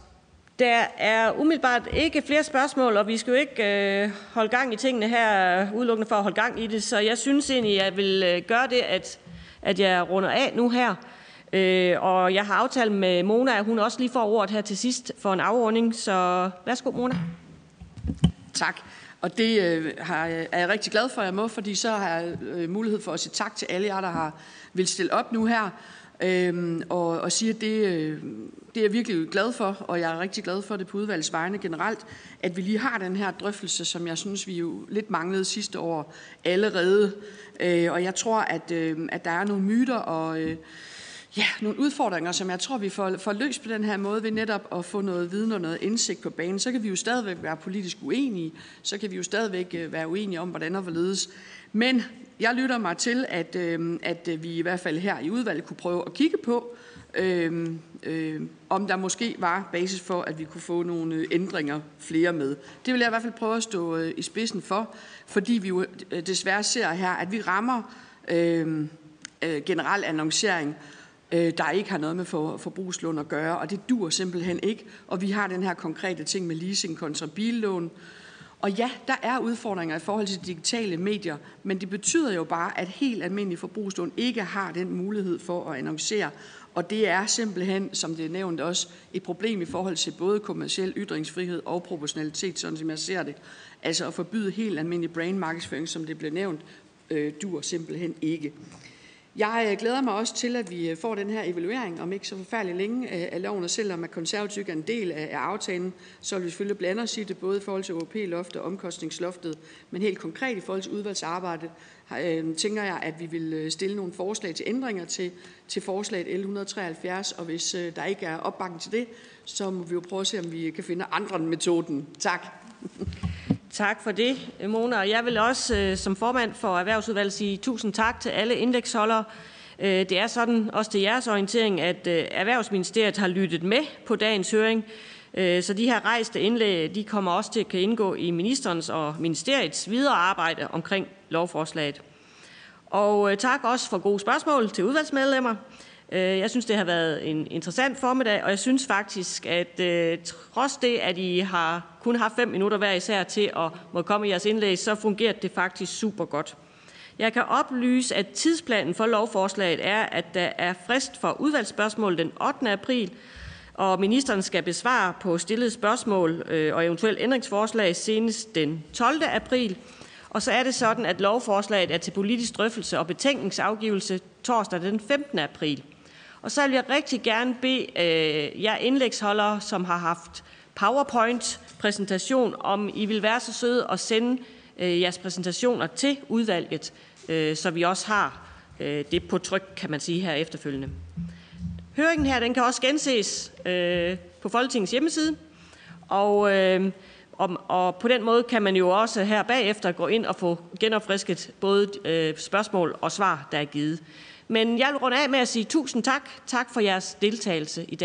Der er umiddelbart ikke flere spørgsmål, og vi skal jo ikke øh, holde gang i tingene her, udelukkende for at holde gang i det, så jeg synes egentlig, at jeg vil øh, gøre det, at, at jeg runder af nu her. Øh, og jeg har aftalt med Mona, at hun også lige får ordet her til sidst for en afordning, så værsgo Mona. Tak. Og det øh, har, er jeg rigtig glad for, at jeg må, fordi så har jeg øh, mulighed for at sige tak til alle jer, der har vil stille op nu her øhm, og, og sige, at det, øh, det er jeg virkelig glad for, og jeg er rigtig glad for det på udvalgets vegne generelt, at vi lige har den her drøftelse, som jeg synes, vi jo lidt manglede sidste år allerede. Øh, og jeg tror, at, øh, at der er nogle myter og øh, ja, nogle udfordringer, som jeg tror, vi får, får løst på den her måde ved netop at få noget viden og noget indsigt på banen. Så kan vi jo stadigvæk være politisk uenige, så kan vi jo stadigvæk øh, være uenige om, hvordan og hvorledes. Men jeg lytter mig til, at, øhm, øh, at vi i hvert fald her i udvalget kunne prøve at kigge på, øh, øh, om der måske var basis for, at vi kunne få nogle øh, ændringer flere med. Det vil jeg i hvert fald prøve at stå øh, i spidsen for, fordi vi jo øh, desværre ser her, at vi rammer øh, øh, generel annoncering, øh, der ikke har noget med for, forbrugslån at gøre, og det dur simpelthen ikke. Og vi har den her konkrete ting med leasing kontra billån, og ja, der er udfordringer i forhold til digitale medier, men det betyder jo bare, at helt almindelige forbrugslån ikke har den mulighed for at annoncere. Og det er simpelthen, som det er nævnt også, et problem i forhold til både kommersiel ytringsfrihed og proportionalitet, sådan som jeg ser det. Altså at forbyde helt almindelig brandmarkedsføring, som det blev nævnt, øh, dur simpelthen ikke. Jeg øh, glæder mig også til, at vi øh, får den her evaluering om ikke så forfærdeligt længe øh, af loven, og selvom at konservativ er en del af aftalen, så vil vi selvfølgelig blande os i det, både i forhold til OP-loftet og omkostningsloftet, men helt konkret i forhold til udvalgsarbejdet, tænker jeg, at vi vil stille nogle forslag til ændringer til, til forslaget L173, og hvis der ikke er opbakning til det, så må vi jo prøve at se, om vi kan finde andre metoden. Tak. *laughs* Tak for det, Mona. Jeg vil også øh, som formand for Erhvervsudvalget sige tusind tak til alle indeksholdere. Øh, det er sådan, også til jeres orientering, at øh, Erhvervsministeriet har lyttet med på dagens høring, så de her rejste indlæg de kommer også til at kan indgå i ministerens og ministeriets videre arbejde omkring lovforslaget. Og tak også for gode spørgsmål til udvalgsmedlemmer. Øh, jeg synes, det har været en interessant formiddag, og jeg synes faktisk, at øh, trods det, at I har kun haft fem minutter hver især til at må komme i jeres indlæg, så fungerer det faktisk super godt. Jeg kan oplyse, at tidsplanen for lovforslaget er, at der er frist for udvalgsspørgsmål den 8. april, og ministeren skal besvare på stillede spørgsmål øh, og eventuelt ændringsforslag senest den 12. april. Og så er det sådan, at lovforslaget er til politisk drøftelse og betænkningsafgivelse torsdag den 15. april. Og så vil jeg rigtig gerne bede øh, jer indlægsholdere, som har haft PowerPoint-præsentation, om I vil være så søde at sende øh, jeres præsentationer til udvalget, øh, så vi også har øh, det på tryk, kan man sige, her efterfølgende. Høringen her den kan også genses øh, på Folketingets hjemmeside, og, øh, og, og på den måde kan man jo også her bagefter gå ind og få genopfrisket både øh, spørgsmål og svar, der er givet. Men jeg vil runde af med at sige tusind tak. Tak for jeres deltagelse i dag.